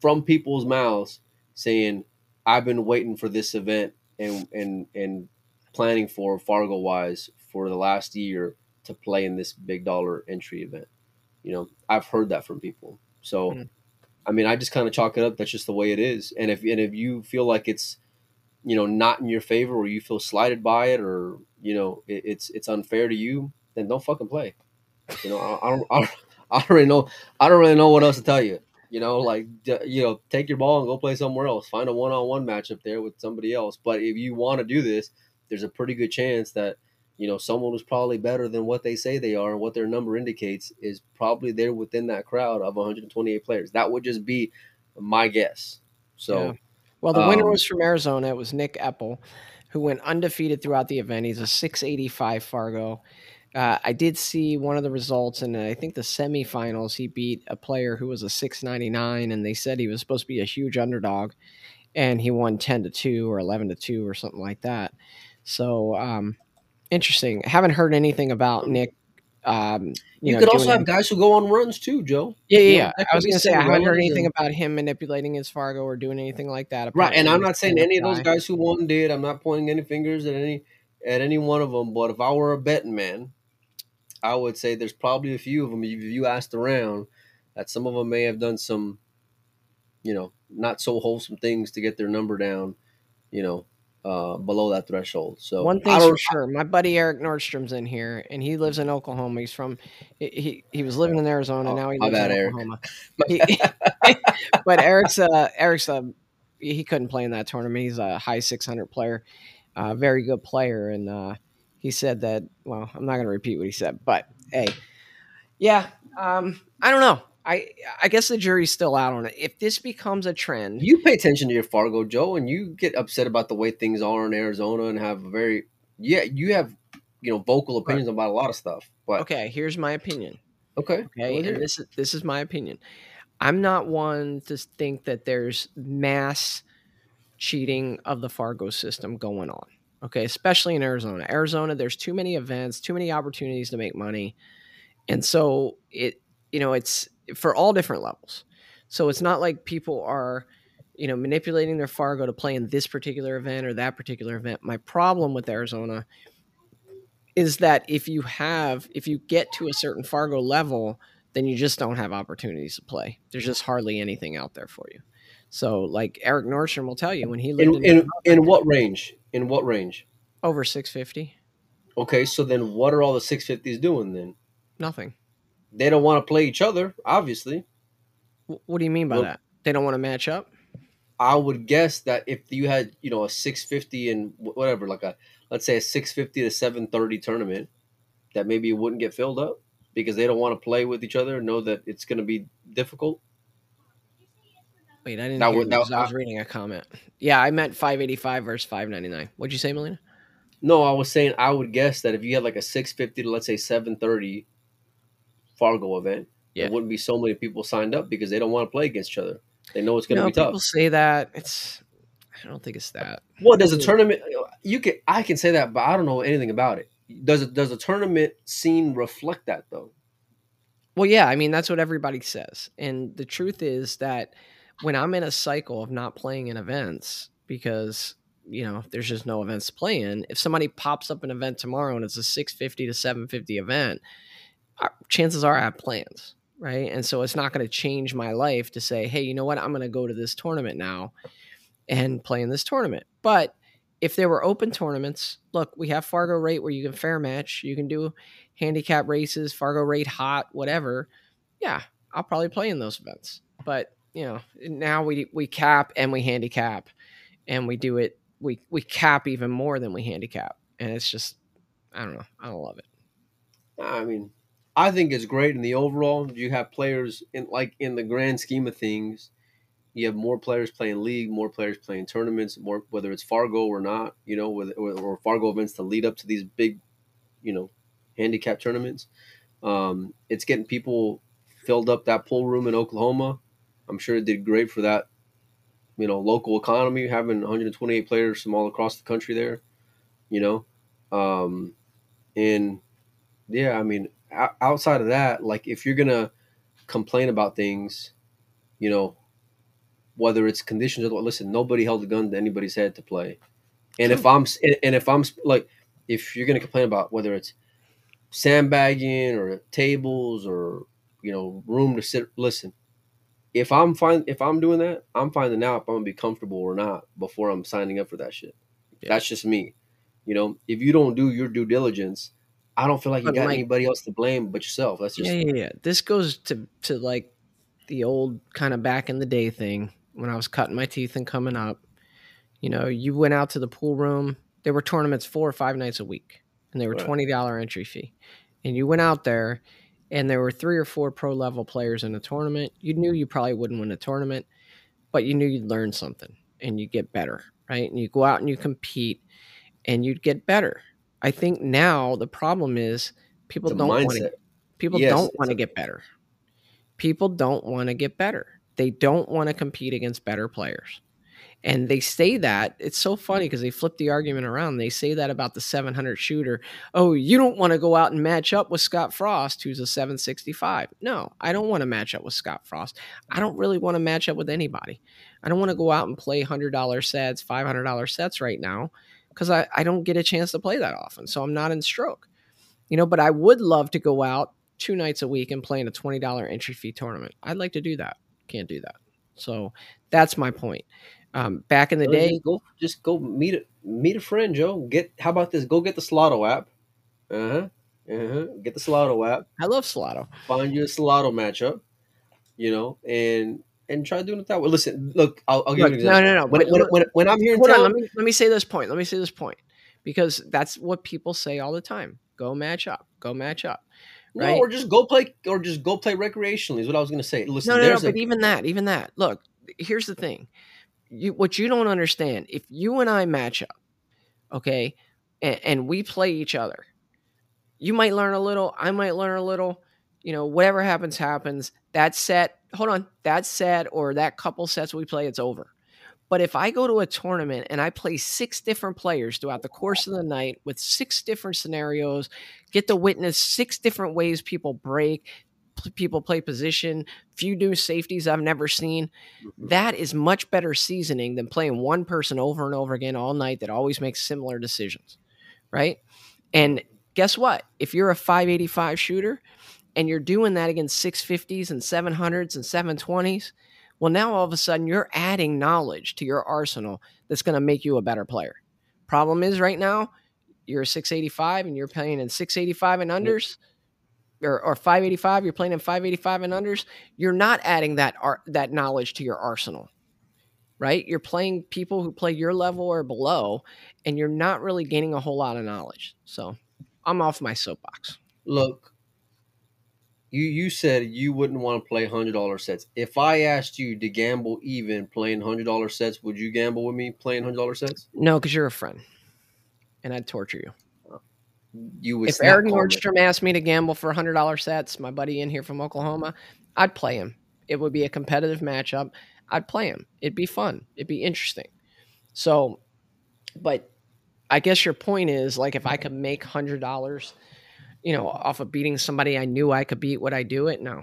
from people's mouths saying I've been waiting for this event and and and planning for Fargo wise for the last year to play in this big dollar entry event. You know, I've heard that from people. So, mm. I mean, I just kind of chalk it up. That's just the way it is. And if and if you feel like it's, you know, not in your favor, or you feel slighted by it, or you know, it, it's it's unfair to you, then don't fucking play. You know, I, I don't, I don't, I don't really know. I don't really know what else to tell you. You know, like you know, take your ball and go play somewhere else. Find a one-on-one matchup there with somebody else. But if you want to do this, there's a pretty good chance that you know someone who's probably better than what they say they are and what their number indicates is probably there within that crowd of 128 players. That would just be my guess. So, yeah. well, the winner um, was from Arizona. It was Nick Eppel, who went undefeated throughout the event. He's a 685 Fargo. Uh, I did see one of the results, and I think the semifinals, he beat a player who was a 699, and they said he was supposed to be a huge underdog, and he won 10 to 2 or 11 to 2 or something like that. So, um, interesting. haven't heard anything about Nick. Um, you, you know, could also have guys who go on runs too, Joe. Yeah, yeah. yeah. I was going to say I haven't heard anything and... about him manipulating his Fargo or doing anything like that. Right, and I'm not saying any of those guys who won did. I'm not pointing any fingers at any at any one of them. But if I were a betting man, I would say there's probably a few of them. If you asked around, that some of them may have done some, you know, not so wholesome things to get their number down, you know, uh, below that threshold. So one thing's for sure, my buddy Eric Nordstrom's in here, and he lives in Oklahoma. He's from he he was living in Arizona. Oh, now he lives bad, in Oklahoma. He, but Eric's uh Eric's uh he couldn't play in that tournament. He's a high 600 player, uh, very good player, and uh, he said that. Well, I'm not going to repeat what he said, but hey, yeah, um, I don't know. I I guess the jury's still out on it. If this becomes a trend, you pay attention to your Fargo Joe, and you get upset about the way things are in Arizona, and have a very yeah, you have you know vocal opinions right. about a lot of stuff. But okay, here's my opinion. Okay, okay, and this is this is my opinion. I'm not one to think that there's mass cheating of the Fargo system going on. Okay, especially in Arizona. Arizona, there's too many events, too many opportunities to make money. And so it, you know, it's for all different levels. So it's not like people are, you know, manipulating their Fargo to play in this particular event or that particular event. My problem with Arizona is that if you have, if you get to a certain Fargo level, then you just don't have opportunities to play. There's just hardly anything out there for you. So, like Eric Nordstrom will tell you, when he lived in in, in, in what range? In what range? Over 650. Okay, so then what are all the 650s doing then? Nothing. They don't want to play each other, obviously. What do you mean by well, that? They don't want to match up? I would guess that if you had, you know, a 650 and whatever, like a let's say a 650 to 730 tournament, that maybe it wouldn't get filled up because they don't want to play with each other, and know that it's going to be difficult. Wait, I didn't. That, hear that, I was reading a comment. Yeah, I meant 585 versus 599. What'd you say, Molina? No, I was saying I would guess that if you had like a 650 to let's say 730 Fargo event, yeah. there wouldn't be so many people signed up because they don't want to play against each other. They know it's going to no, be tough. People say that it's. I don't think it's that. Well, does a tournament? You can. I can say that, but I don't know anything about it. Does it? Does a tournament scene reflect that though? Well, yeah. I mean, that's what everybody says, and the truth is that when I'm in a cycle of not playing in events because you know there's just no events to play in, if somebody pops up an event tomorrow and it's a 650 to 750 event, chances are I have plans, right? And so it's not going to change my life to say, hey, you know what, I'm going to go to this tournament now and play in this tournament. But if there were open tournaments, look, we have Fargo rate where you can fair match, you can do handicap races, Fargo rate hot, whatever. Yeah, I'll probably play in those events. But you know, now we we cap and we handicap, and we do it. We we cap even more than we handicap, and it's just I don't know. I don't love it. I mean, I think it's great in the overall. You have players in like in the grand scheme of things. You have more players playing league, more players playing tournaments, more whether it's Fargo or not, you know, or, or Fargo events to lead up to these big, you know, handicap tournaments. Um, it's getting people filled up that pool room in Oklahoma. I'm sure it did great for that, you know, local economy, having 128 players from all across the country there, you know. Um, and yeah, I mean, outside of that, like if you're gonna complain about things, you know, whether it's conditions or listen, nobody held a gun to anybody's head to play. And if I'm and if I'm like, if you're gonna complain about whether it's sandbagging or tables or you know room to sit. Listen, if I'm fine, if I'm doing that, I'm finding out if I'm gonna be comfortable or not before I'm signing up for that shit. Yeah. That's just me. You know, if you don't do your due diligence, I don't feel like you got like, anybody else to blame but yourself. That's just yeah, yeah, yeah. This goes to to like the old kind of back in the day thing when I was cutting my teeth and coming up. You know, you went out to the pool room. There were tournaments four or five nights a week, and they were right. twenty dollar entry fee. And you went out there, and there were three or four pro level players in the tournament. You knew you probably wouldn't win a tournament, but you knew you'd learn something and you get better, right? And you go out and you compete, and you'd get better. I think now the problem is people don't want to. People yes, don't want to get better. People don't want to get better. They don't want to compete against better players. And they say that it's so funny because they flip the argument around. They say that about the 700 shooter. Oh, you don't want to go out and match up with Scott Frost, who's a 765. No, I don't want to match up with Scott Frost. I don't really want to match up with anybody. I don't want to go out and play $100 sets, $500 sets right now because I, I don't get a chance to play that often. So I'm not in stroke, you know, but I would love to go out two nights a week and play in a $20 entry fee tournament. I'd like to do that. Can't do that. So that's my point. Um, back in the day, just go just go meet a meet a friend, Joe. Get how about this? Go get the Salado app. Uh huh. Uh huh. Get the Salado app. I love Salado. Find you a Salado matchup. You know, and and try doing it that way. Listen, look, I'll, I'll give look, you an example. No, no, no. When, when, when, when I'm here in town, on, let me let me say this point. Let me say this point because that's what people say all the time. Go match up. Go match up. Right? No, or just go play, or just go play recreationally. Is what I was going to say. Listen, no, no, no. A, but even that, even that. Look, here's the thing you what you don't understand if you and I match up, okay, and, and we play each other, you might learn a little, I might learn a little, you know, whatever happens, happens. That set, hold on, that set or that couple sets we play, it's over. But if I go to a tournament and I play six different players throughout the course of the night with six different scenarios, get to witness six different ways people break, people play position, few new safeties I've never seen. Mm-hmm. That is much better seasoning than playing one person over and over again all night that always makes similar decisions, right? And guess what? If you're a 585 shooter and you're doing that against 650s and 700s and 720s, well, now all of a sudden you're adding knowledge to your arsenal that's going to make you a better player. Problem is, right now, you're a 685 and you're playing in 685 and unders or, or 585 you're playing in 585 and unders you're not adding that art that knowledge to your arsenal right? You're playing people who play your level or below and you're not really gaining a whole lot of knowledge. So i'm off my soapbox. Look you you said you wouldn't want to play hundred dollar sets. If I asked you to gamble even playing hundred dollar sets, would you gamble with me playing hundred dollar sets? No, because you're a friend, and I'd torture you you would. If Eric Nordstrom it. asked me to gamble for hundred dollar sets, my buddy in here from Oklahoma, I'd play him. It would be a competitive matchup. I'd play him. It'd be fun. It'd be interesting. So, but I guess your point is like if I could make hundred dollars, you know, off of beating somebody I knew I could beat, would I do it? No.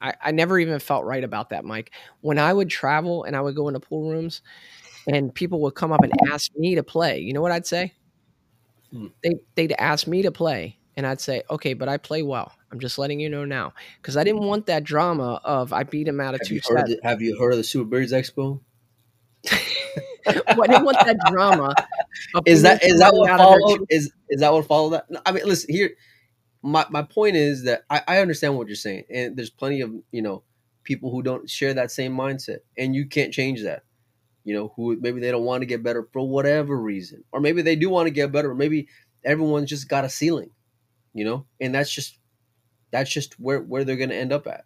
I, I never even felt right about that, Mike. When I would travel and I would go into pool rooms and people would come up and ask me to play, you know what I'd say? Hmm. They they'd ask me to play, and I'd say, okay, but I play well. I'm just letting you know now because I didn't want that drama of I beat him out of have two you sets. The, have you heard of the Super Billiards Expo? well, I didn't want that drama. Is that is that what followed? Is is that what followed that? I mean, listen here. My my point is that I, I understand what you're saying, and there's plenty of you know people who don't share that same mindset, and you can't change that you know, who maybe they don't want to get better for whatever reason, or maybe they do want to get better, or maybe everyone's just got a ceiling, you know, and that's just that's just where where they're going to end up at,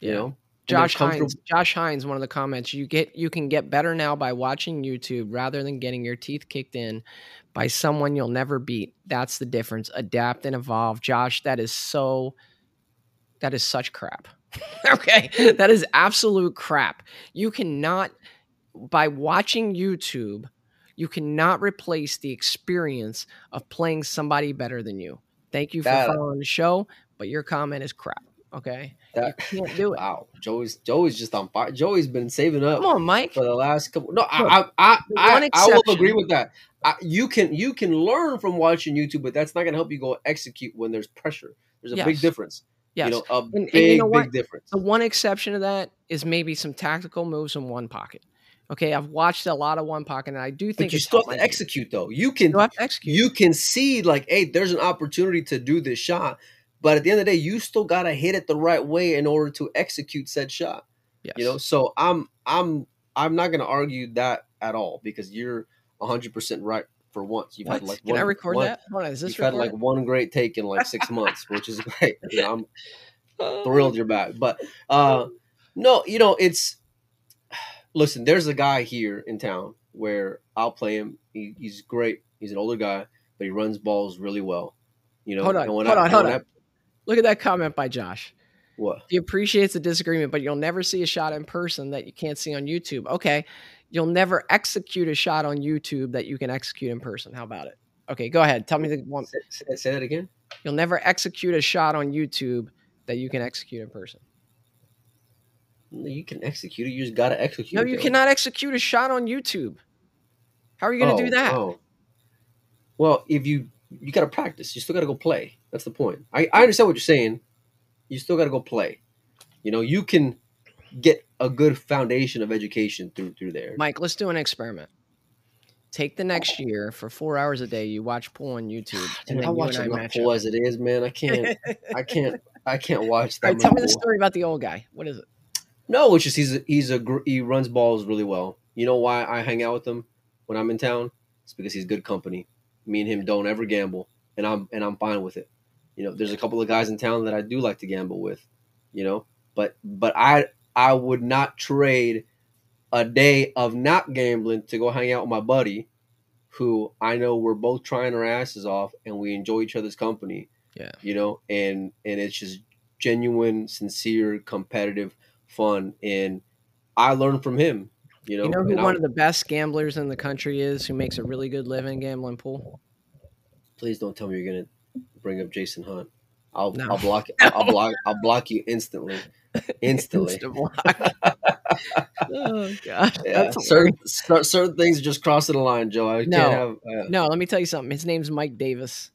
you yeah. know. Josh Hines, Josh Hines, one of the comments, you get you can get better now by watching YouTube rather than getting your teeth kicked in by someone you'll never beat. That's the difference. Adapt and evolve. Josh, that is so that is such crap. okay. That is absolute crap. You cannot by watching YouTube, you cannot replace the experience of playing somebody better than you. Thank you for that, following the show, but your comment is crap. Okay, That you can't do it. wow, Joey's Joey's just on fire. Joey's been saving up Come on, Mike. for the last couple. No, Look, I I I, I, I will agree with that. I, you can you can learn from watching YouTube, but that's not going to help you go execute when there's pressure. There's a big difference. Yes. You know, a and you big know big difference. The one exception to that is maybe some tactical moves in one pocket. Okay, I've watched a lot of one pocket, and I do think But you still have to execute though. You can You execute. you can see like, hey, there's an opportunity to do this shot, but at the end of the day, you still gotta hit it the right way in order to execute said shot. yes. You know, so I'm I'm I'm not gonna argue that at all because you're 100 percent right for once. You've What? had like Can one, I record one- that? Hold on, is this You've had like one great take in like six months, which is great. You know, I'm thrilled you're back. But uh no, you know, it's listen, there's a guy here in town where I'll play him. He, he's great. He's an older guy, but he runs balls really well. You know, Hold on, hold on, hold when on. Look at that comment by Josh. what? He appreciates the disagreement, but you'll never see a shot in person that you can't see on YouTube. Okay, you'll never execute a shot on YouTube that you can execute in person. How about it? Okay, go ahead. Tell me the one. Say, say- that again. You'll never execute a shot on YouTube that you can execute in person. You can execute it. You just gotta execute. No, you though. cannot execute a shot on YouTube. How are you going to Oh, do that? oh. Well, if you you gotta practice, you still gotta go play. That's the point. I, I understand what you're saying. You still gotta go play. You know, you can get a good foundation of education through through there. Mike, let's do an experiment. Take the next year for four hours a day. You watch pool on YouTube, and I watch and I pool up. as it is, man. I can't. I can't. I can't watch that. Right, tell me the story about the old guy. What is it? No, it's just he's a, he's a gr- he runs balls really well. You know why I hang out with him when I'm in town? It's because he's good company. Me and him don't ever gamble, and I'm and I'm fine with it. You know, there's a couple of guys in town that I do like to gamble with. You know, but but I I would not trade a day of not gambling to go hang out with my buddy, who I know we're both trying our asses off and we enjoy each other's company. Yeah. You know, and and it's just genuine, sincere, competitive fun and I learned from him. You know, You know who one I'm- of the best gamblers in the country is who makes a really good living gambling pool? please don't tell me you're gonna bring up Jason Hunt. I'll No. I'll block I'll block I'll block you instantly. Instantly. Oh gosh. Yeah, certain certain things are just crossing the line, Joe. I No. can't have uh, No, let me tell you something. His name's Mike Davis.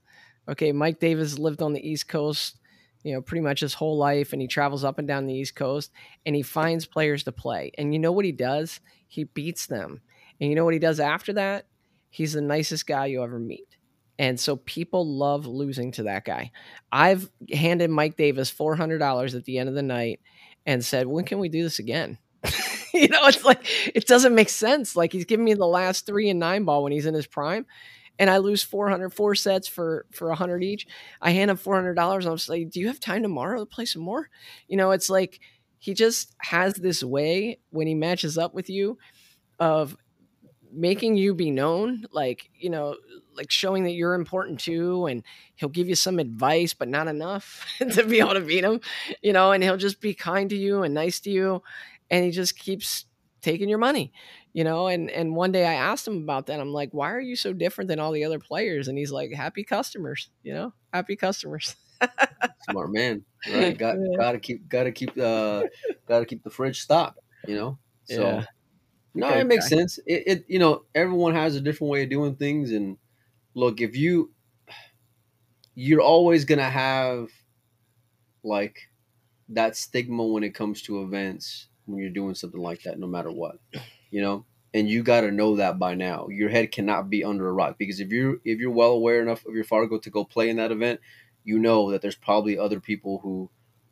Okay, Mike Davis lived on the East Coast, you know, pretty much his whole life, and he travels up and down the East Coast, and he finds players to play. And you know what he does? He beats them. And you know what he does after that? He's the nicest guy you ever meet. And so people love losing to that guy. I've handed Mike Davis four hundred dollars at the end of the night and said, "When can we do this again?" you know, it's like it doesn't make sense. Like he's giving me the last three and nine ball when he's in his prime, and I lose 400, four sets for for a hundred each. I hand him four hundred dollars. I'm just like, "Do you have time tomorrow to play some more?" You know, it's like he just has this way when he matches up with you of making you be known like you know like showing that you're important too and he'll give you some advice but not enough to be able to beat him you know and he'll just be kind to you and nice to you and he just keeps taking your money you know and and one day i asked him about that i'm like why are you so different than all the other players? And he's like happy customers you know happy customers smart man. Right? Got Yeah. gotta keep gotta keep uh gotta keep the fridge stocked, you know? So Yeah. no, Okay, it makes sense. It, it you know, everyone has a different way of doing things and look, if you you're always gonna have like that stigma when it comes to events when you're doing something like that, no matter what. You know? And you gotta know that by now. Your head cannot be under a rock because if you're if you're well aware enough of your Fargo to go play in that event, you know that there's probably other people who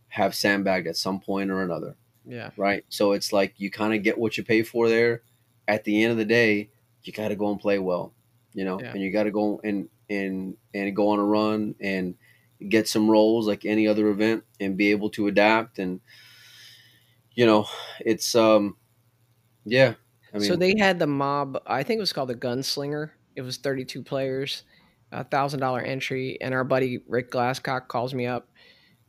have sandbagged at some point or another yeah right? So it's like you kind of get what you pay for there. At the end of the day, you got to go and play well, you know, Yeah. and you got to go and and and go on a run and get some rolls like any other event and be able to adapt and you know, it's um yeah. I mean, so they had the mob i think it was called the gunslinger it was 32 players a thousand dollar entry and our buddy rick glasscock calls me up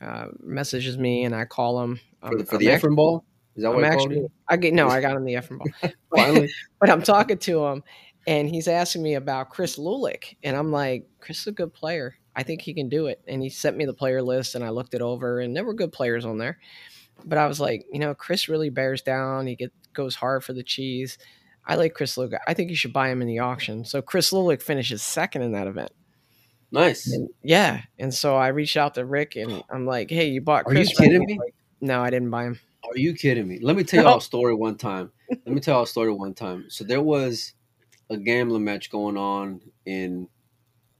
uh, messages me and i call him for the, for the Efren ball, is that I'm what I called actually i get no i got him the effing ball Finally, but i'm talking to him and he's asking me about chris lulick and i'm like chris is a good player I think he can do it. And he sent me the player list, and I looked it over, and there were good players on there. But I was like, you know, Chris really bears down. He get goes hard for the cheese. I like Chris Lulick. I think you should buy him in the auction. So Chris Lulick finishes second in that event. Nice. And, yeah. And so I reached out to Rick and I'm like, hey, you bought Are Chris. you kidding me? Like, no, I didn't buy him. Are you kidding me? Let me tell you all a story one time. Let me tell you all a story one time. So there was a gambling match going on in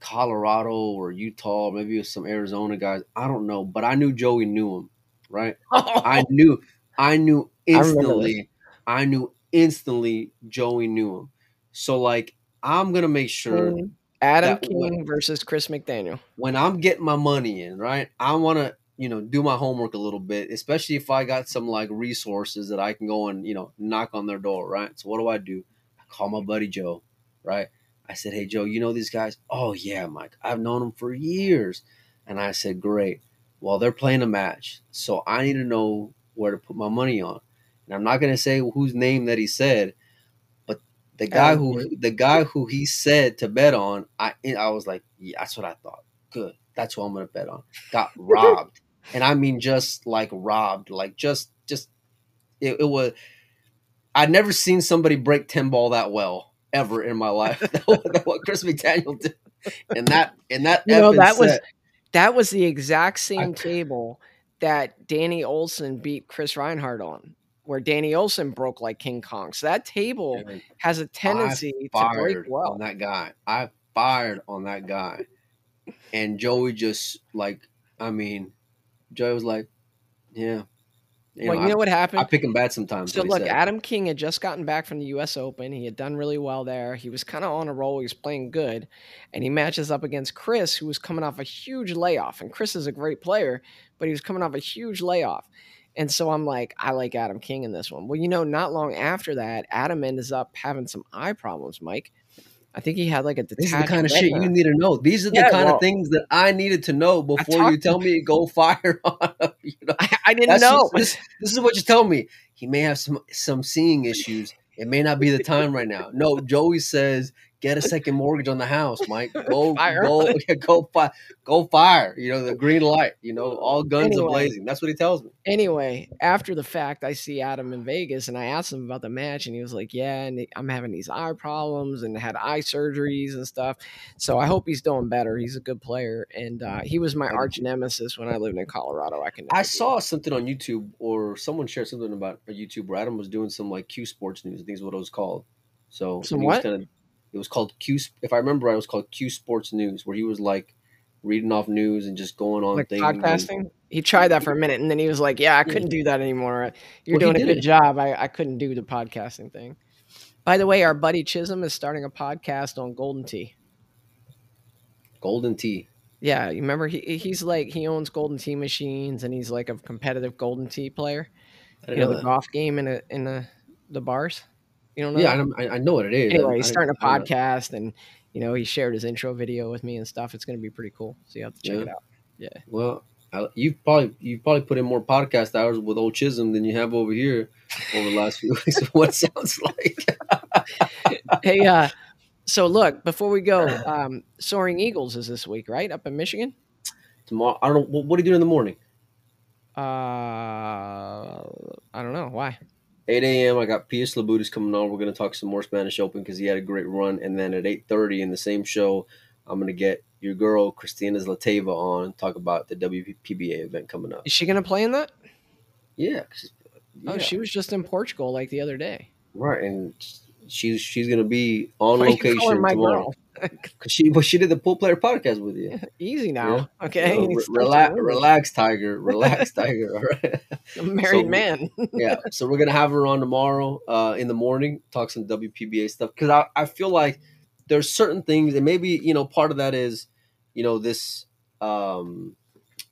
Colorado or Utah, maybe it was some Arizona guys. I don't know, but I knew Joey knew him, right? I knew, I knew instantly. I, I knew instantly Joey knew him. So like, I'm gonna make sure mm-hmm. Adam King when- versus Chris McDaniel. when I'm getting my money in, right? I want to, you know, do my homework a little bit, especially if I got some like resources that I can go and, you know, knock on their door, right? So what do I do? I call my buddy Joe, right? I said, "Hey Joe, you know these guys?" "Oh yeah, Mike. I've known them for years." And I said, "Great. Well, they're playing a match, so I need to know where to put my money on." And I'm not going to say whose name that he said, but the guy who the guy who he said to bet on, I I was like, "Yeah, that's what I thought." Good. That's what I'm going to bet on. Got robbed. and I mean just like robbed, like just just it, it was I'd never seen somebody break 10 ball that well ever in my life. what- Chris McDaniel did. And that and that You know, that was that was the exact same table that Danny Olson beat Chris Reinhardt on, where Danny Olson broke like King Kong. So that table Dude, has a tendency to break well. on that guy. I fired on that guy. And Joey just like I mean, Joey was like, Yeah. You well, know, you know I, what happened? I pick him bad sometimes. So look, said. Adam King had just gotten back from the U.S. Open. He had done really well there. He was kind of on a roll. He was playing good, and he matches up against Chris, who was coming off a huge layoff. And Chris is a great player, but he was coming off a huge layoff. And so I'm like, I like Adam King in this one. Well, you know, not long after that, Adam ends up having some eye problems. Mike, I think he had like a This is the kind of shit you need to know. These are the Yeah, kind well- of things that I needed to know before you tell me to go fire on him. You know, I, I didn't That's know. just- this, this is what you tell me. He may have some some seeing issues. It may not be the time right now. No, Joey says get a second mortgage on the house, Mike. Go Fire go yeah, go fire go fire. You know the green light. You know all guns Anyway. are blazing. That's what he tells me. anyway, after the fact, I see Adam in Vegas and I asked him about the match, and he was like, Yeah, and I'm having these eye problems and had eye surgeries and stuff. So I hope he's doing better. He's a good player. And uh, he was my arch nemesis when I lived in Colorado. I can I saw something on YouTube or someone shared something about a YouTube where Adam was doing some like Q Sports News. I think is what it was called. So Some and he was what? Kinda, it was called Q. If I remember, right, it was called Q Sports News, where he was like reading off news and just going on like and- podcasting. He tried that for a minute and then he was like, Yeah, I couldn't do that anymore. You're Well, doing a good it. job. I, I couldn't do the podcasting thing. By the way, our buddy Chisholm is starting a podcast on Golden Tee. Golden Tee. Yeah, you remember he he's like he owns Golden Tee machines and he's like a competitive Golden Tee player. You know know the golf game in the in the the bars. You don't know? Yeah, I, know- I, know what it is. Anyway, I- he's starting a I know. podcast and you know he shared his intro video with me and stuff. It's going to be pretty cool. So you have to check Yeah. it out. Yeah. Well, you've probably you've probably put in more podcast hours with old Chisholm than you have over here over the last few weeks. what it sounds like. hey, uh, so look before we go, um, Soaring Eagles is this week, right? Up in Michigan. Tomorrow, I don't know. What, what do you do in the morning? Uh, I don't know why. 8 a.m. I got Pius Labutis coming on. We're going to talk some more Spanish Open because he had a great run. And then at 8:30 in the same show, I'm going to get your girl Kristina Zlateva on and talk about the WPBA event coming up. Is she going to play in that? Yeah, 'cause- Oh, she was just in Portugal like the other day. right, and she's she's going to be on Why you call her location tomorrow. girl? Cause she, well, she did the pool player podcast with you. Easy now, okay? You know, re- relax, relax, Tiger. Relax, Tiger. All right. A married So- man. yeah. So we're gonna have her on tomorrow uh, in the morning, talk some WPBA stuff because I, I feel like there's certain things, and maybe you know part of that is, you know, this um,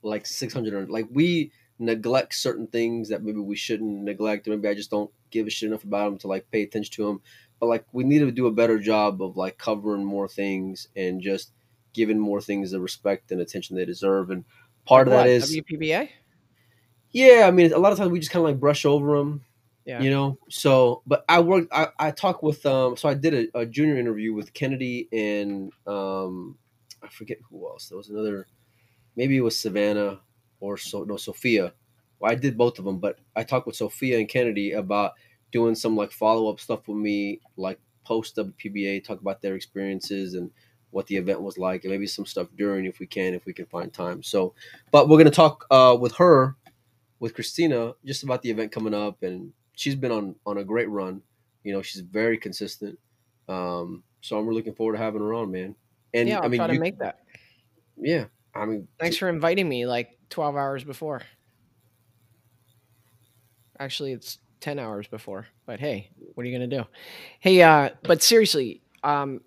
like 600 like we neglect certain things that maybe we shouldn't neglect, or maybe I just don't give a shit enough about them to like pay attention to them. But like we need to do a better job of like covering more things and just giving more things the respect and attention they deserve. And part of What, that is WPBA. yeah, I mean, a lot of times we just kind of like brush over them, Yeah. you know. So, but I worked, I, I talked with, um, so I did a, a junior interview with Kennedy and um, I forget who else. There was another, maybe it was Savannah or so no Sophia. Well, I did both of them, but I talked with Sophia and Kennedy about doing some like follow up stuff with me, like post WPBA, talk about their experiences and what the event was like, and maybe some stuff during if we can, if we can find time. So, but we're gonna talk uh, with her, with Kristina, just about the event coming up, and she's been on on a great run. You know, she's very consistent. Um, so I'm really looking forward to having her on, man. And yeah, I'll I mean, try to you- make that. yeah, I mean, Thanks for inviting me like 12 hours before. Actually, it's 10 hours before, but hey, what are you going to do? Hey, uh, but seriously, um,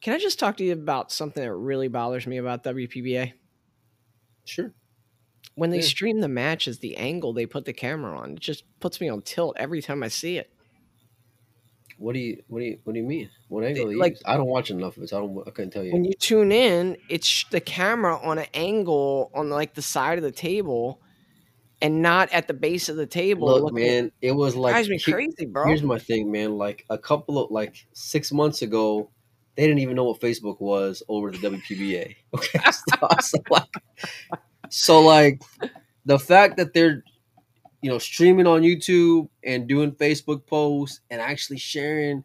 can I just talk to you about something that really bothers me about WPBA? sure. When they Yeah. stream the matches, the angle they put the camera on, it just puts me on tilt every time I see it. What do you what do you what do you mean? What angle? you like- use? I don't watch enough of it. So I don't. I couldn't tell you. When you tune in, it's the camera on an angle on like the side of the table and not at the base of the table. Look, looking man, it was like drives me crazy, bro. Here's my thing, man. Like a couple of like six months ago, they didn't even know what Facebook was over the WPBA. Okay, so, so like, so like the fact that they're you know streaming on YouTube and doing Facebook posts and actually sharing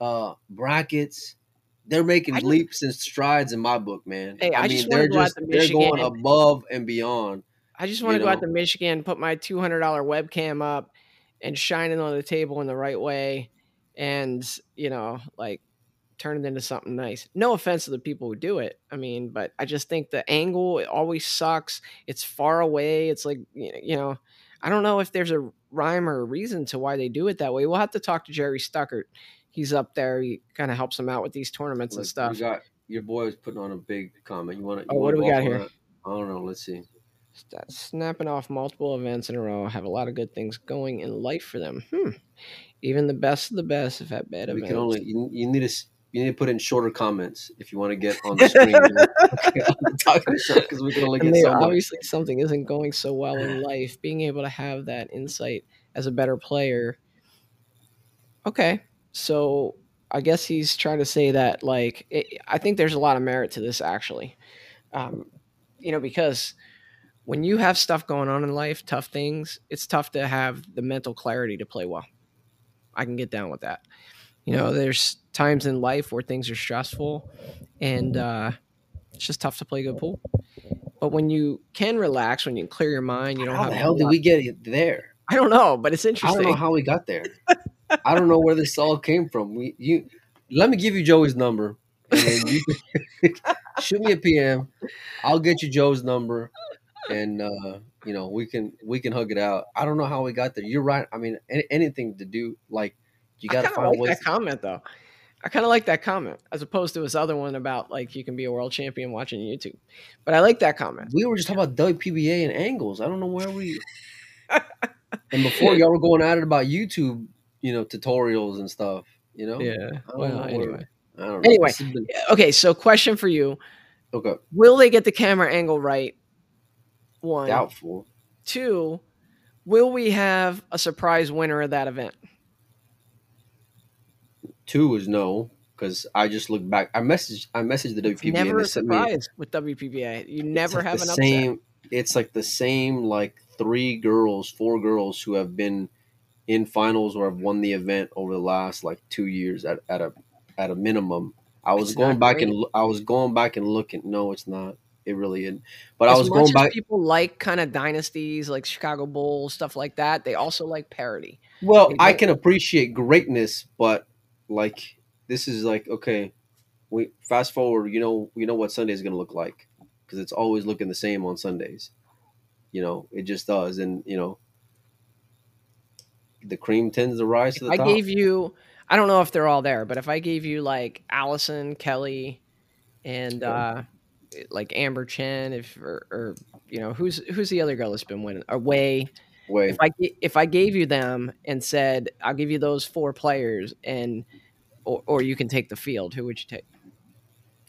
uh brackets. They're making I just- leaps and strides in my book, man. Hey, I just they're wanna go out just they're going above and beyond. I just want to go out to Michigan, put my two hundred dollar webcam up, and shine it on the table in the right way, and you know, like turn it into something nice. No offense to the people who do it. I mean, but I just think the angle it always sucks. It's far away. It's like you know, I don't know if there's a rhyme or a reason to why they do it that way. We'll have to talk to Jerry Stuckert. He's up there. He kind of helps them out with these tournaments and stuff. You got your boy was putting on a big comment. You want to? Oh, what do we got here? I don't know. Let's see. Snapping off multiple events in a row have a lot of good things going in life for them. Hmm. Even the best of the best have had bad we events. can only you, you need to you need to put in shorter comments if you want to get on the screen. okay, on the talking show because we can only get so obviously something isn't going so well in life. Being able to have that insight as a better player. Okay, so I guess he's trying to say that like it, I think there's a lot of merit to this actually, um, you know, because when you have stuff going on in life, tough things, it's tough to have the mental clarity to play well. I can get down with that. You know, there's times in life where things are stressful, and uh, it's just tough to play good pool. But when you can relax, when you can clear your mind, you don't How have the hell did we get there? I don't know, but it's interesting. I don't know how we got there. I don't know where this all came from. We you let me give you Joey's number, and then you shoot me a PM. I'll get you Joe's number, and uh, you know we can we can hug it out. I don't know how we got there. You're right. I mean, any, anything to do like you got to find like ways. that comment though. I kind of like that comment as opposed to his other one about like you can be a world champion watching YouTube. But I like that comment. We were just talking about WPBA and angles. I don't know where we. and before y'all were going at it about YouTube, you know, tutorials and stuff. You know. Yeah. Well, know anyway. I don't know. Anyway. Been- Okay, so question for you: okay. Will they get the camera angle right? One, Doubtful. two. Will we have a surprise winner of that event? Two is no, because I just looked back. I messaged I messaged the It's WPBA never and a they sent me surprise with WPBA. You never like have the an upset. same. It's like the same like three girls, four girls who have been in finals or have won the event over the last like two years at, at a at a minimum. I was It's going back great. and I was going back and looking. No, it's not. It really isn't. But as I was much going as back. people like kind of dynasties like Chicago Bulls, stuff like that. They also like parody. Well, I can appreciate greatness, but like this is like okay, we fast forward. You know, you know what Sunday is going to look like because it's always looking the same on Sundays. You know, it just does, and you know, the cream tends to rise to the I top. gave you, I don't know if they're all there, but if I gave you like Allison, Kelly, and uh, like Amber Chen, if or, or you know who's who's the other girl that's been winning? Uh, Away. Wait, If I if I gave you them and said I'll give you those four players and or, or you can take the field, who would you take?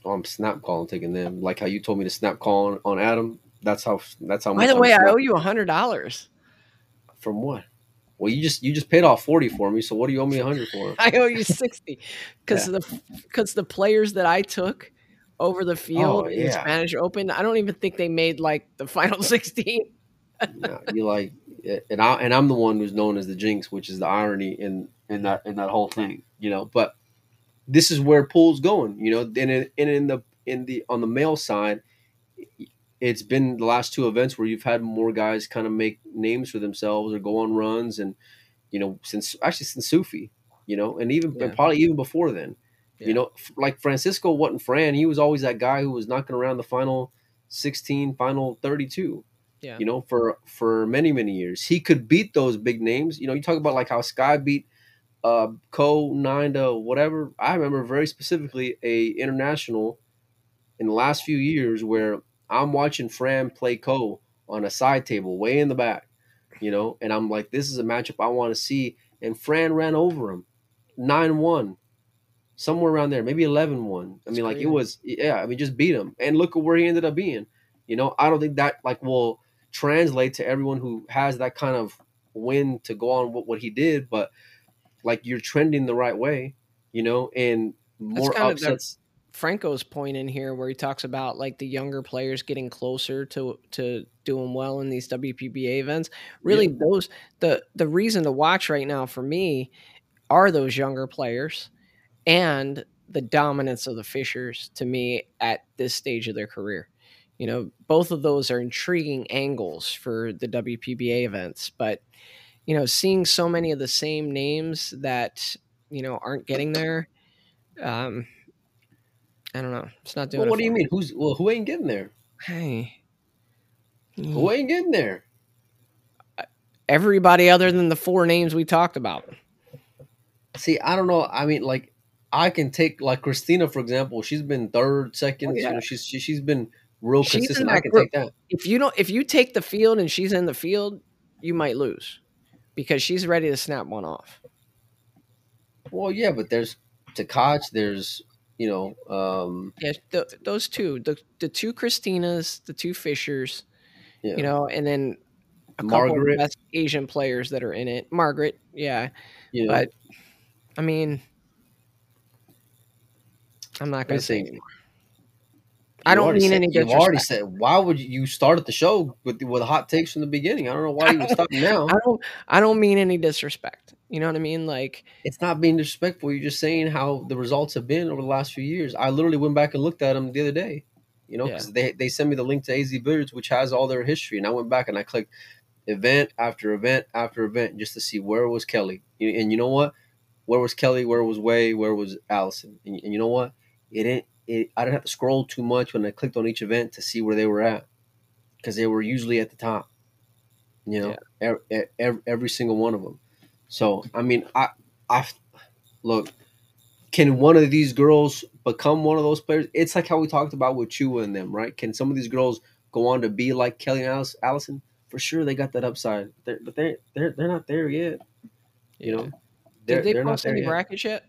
oh, I'm snap calling taking them. Like how you told me to snap call on, on Adam. That's how. That's how By the way, I owe you a hundred dollars. from what? Well, you just you just paid off forty for me. So what do you owe me a hundred for? I owe you sixty because the because the players that I took over the field Oh, in the. Spanish Open. I don't even think they made like the final 16. Yeah, you like, and I and I'm the one who's known as the jinx, which is the irony in in that in that whole thing, you know. But this is where pool's going, you know. And in, and in the in the on the male side, it's been the last two events where you've had more guys kind of make names for themselves or go on runs, and you know, since actually since Sufi, you know, and even Yeah. and probably even before then, Yeah. you know, like Francisco wasn't Fran, he was always that guy who was knocking around the final sixteen, final thirty two Yeah. you know, for for many many years. He could beat those big names. You know, you talk about like how Sky beat uh Ko nine to whatever. I remember very specifically a international in the last few years where I'm watching Fran play Ko on a side table way in the back, you know, and I'm like, this is a matchup I want to see. And Fran ran over him, nine one, somewhere around there, maybe 11-1. I That's mean, like it was, yeah. I mean, just beat him, and look at where he ended up being. You know, I don't think that like will translate to everyone who has that kind of win to go on what, what he did, but like you're trending the right way, you know, and more kind of the- upsets. Franco's point in here where he talks about like the younger players getting closer to to doing well in these WPBA events. Really those the the reason to watch right now for me are those younger players and the dominance of the Fishers to me at this stage of their career. You know, both of those are intriguing angles for the WPBA events, but you know, seeing so many of the same names that, you know, aren't getting there um I don't know. It's not doing. Well, what do you me. mean? Who's well? Who ain't getting there? Hey, Who ain't getting there? everybody other than the four names we talked about. See, I don't know. I mean, like, I can take like Kristina for example. She's been third, second. Oh, yeah. You know, she's she, she's been real She's consistent. I can group. take that. If you don't, if you take the field and she's in the field, you might lose because she's ready to snap one off. Well, yeah, but there's Tkach. There's you know, um, Yeah, th- those two, the the two Kristinas, the two Fishers, yeah. you know, and then a couple of best Asian players that are in it. Margaret, yeah, know, but I mean, I'm not going to say anymore. I don't mean said- any You've already said why would you, start started the show with with hot takes from the beginning? I don't know why you would stop now. I don't I don't mean any disrespect. You know what I mean? Like It's not being disrespectful. You're just saying how the results have been over the last few years. I literally went back and looked at them the other day. You know, Yeah. because they they sent me the link to AZ Billiards, which has all their history, and I went back and I clicked event after event after event just to see where was Kelly. And you know what? Where was Kelly? Where was Way? Where was Allison? And, and you know what? It didn't. It, I didn't have to scroll too much when I clicked on each event to see where they were at, because they were usually at the top. You know, every, every, every single one of them. So I mean, I I look. Can one of these girls become one of those players? It's like how we talked about with Chua and them, right? Can some of these girls go on to be like Kelly and Alice- Allison? For sure, they got that upside, they're, but they they're they're not there yet. You know, they're, did they they're post any yet. brackets yet?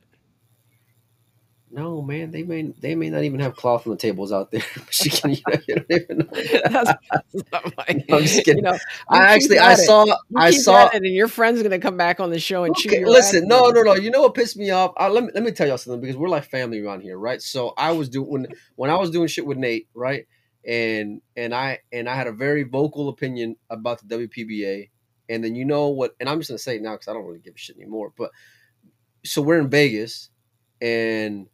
No, man, they may they may not even have cloth on the tables out there. Michigan, you, know, you don't even know. That's, that's not my, I'm just kidding. You know, I actually I saw I saw it and your friend's gonna come back on the show and chew Okay, listen, no, no, no. You know what pissed me off? Uh, let me let me tell y'all something because we're like family around here, right? So I was doing when when I was doing shit with Nate, right? And and I and I had a very vocal opinion about the WPBA, and then you know what? And I'm just gonna say it now because I don't really give a shit anymore. But so we're in Vegas, and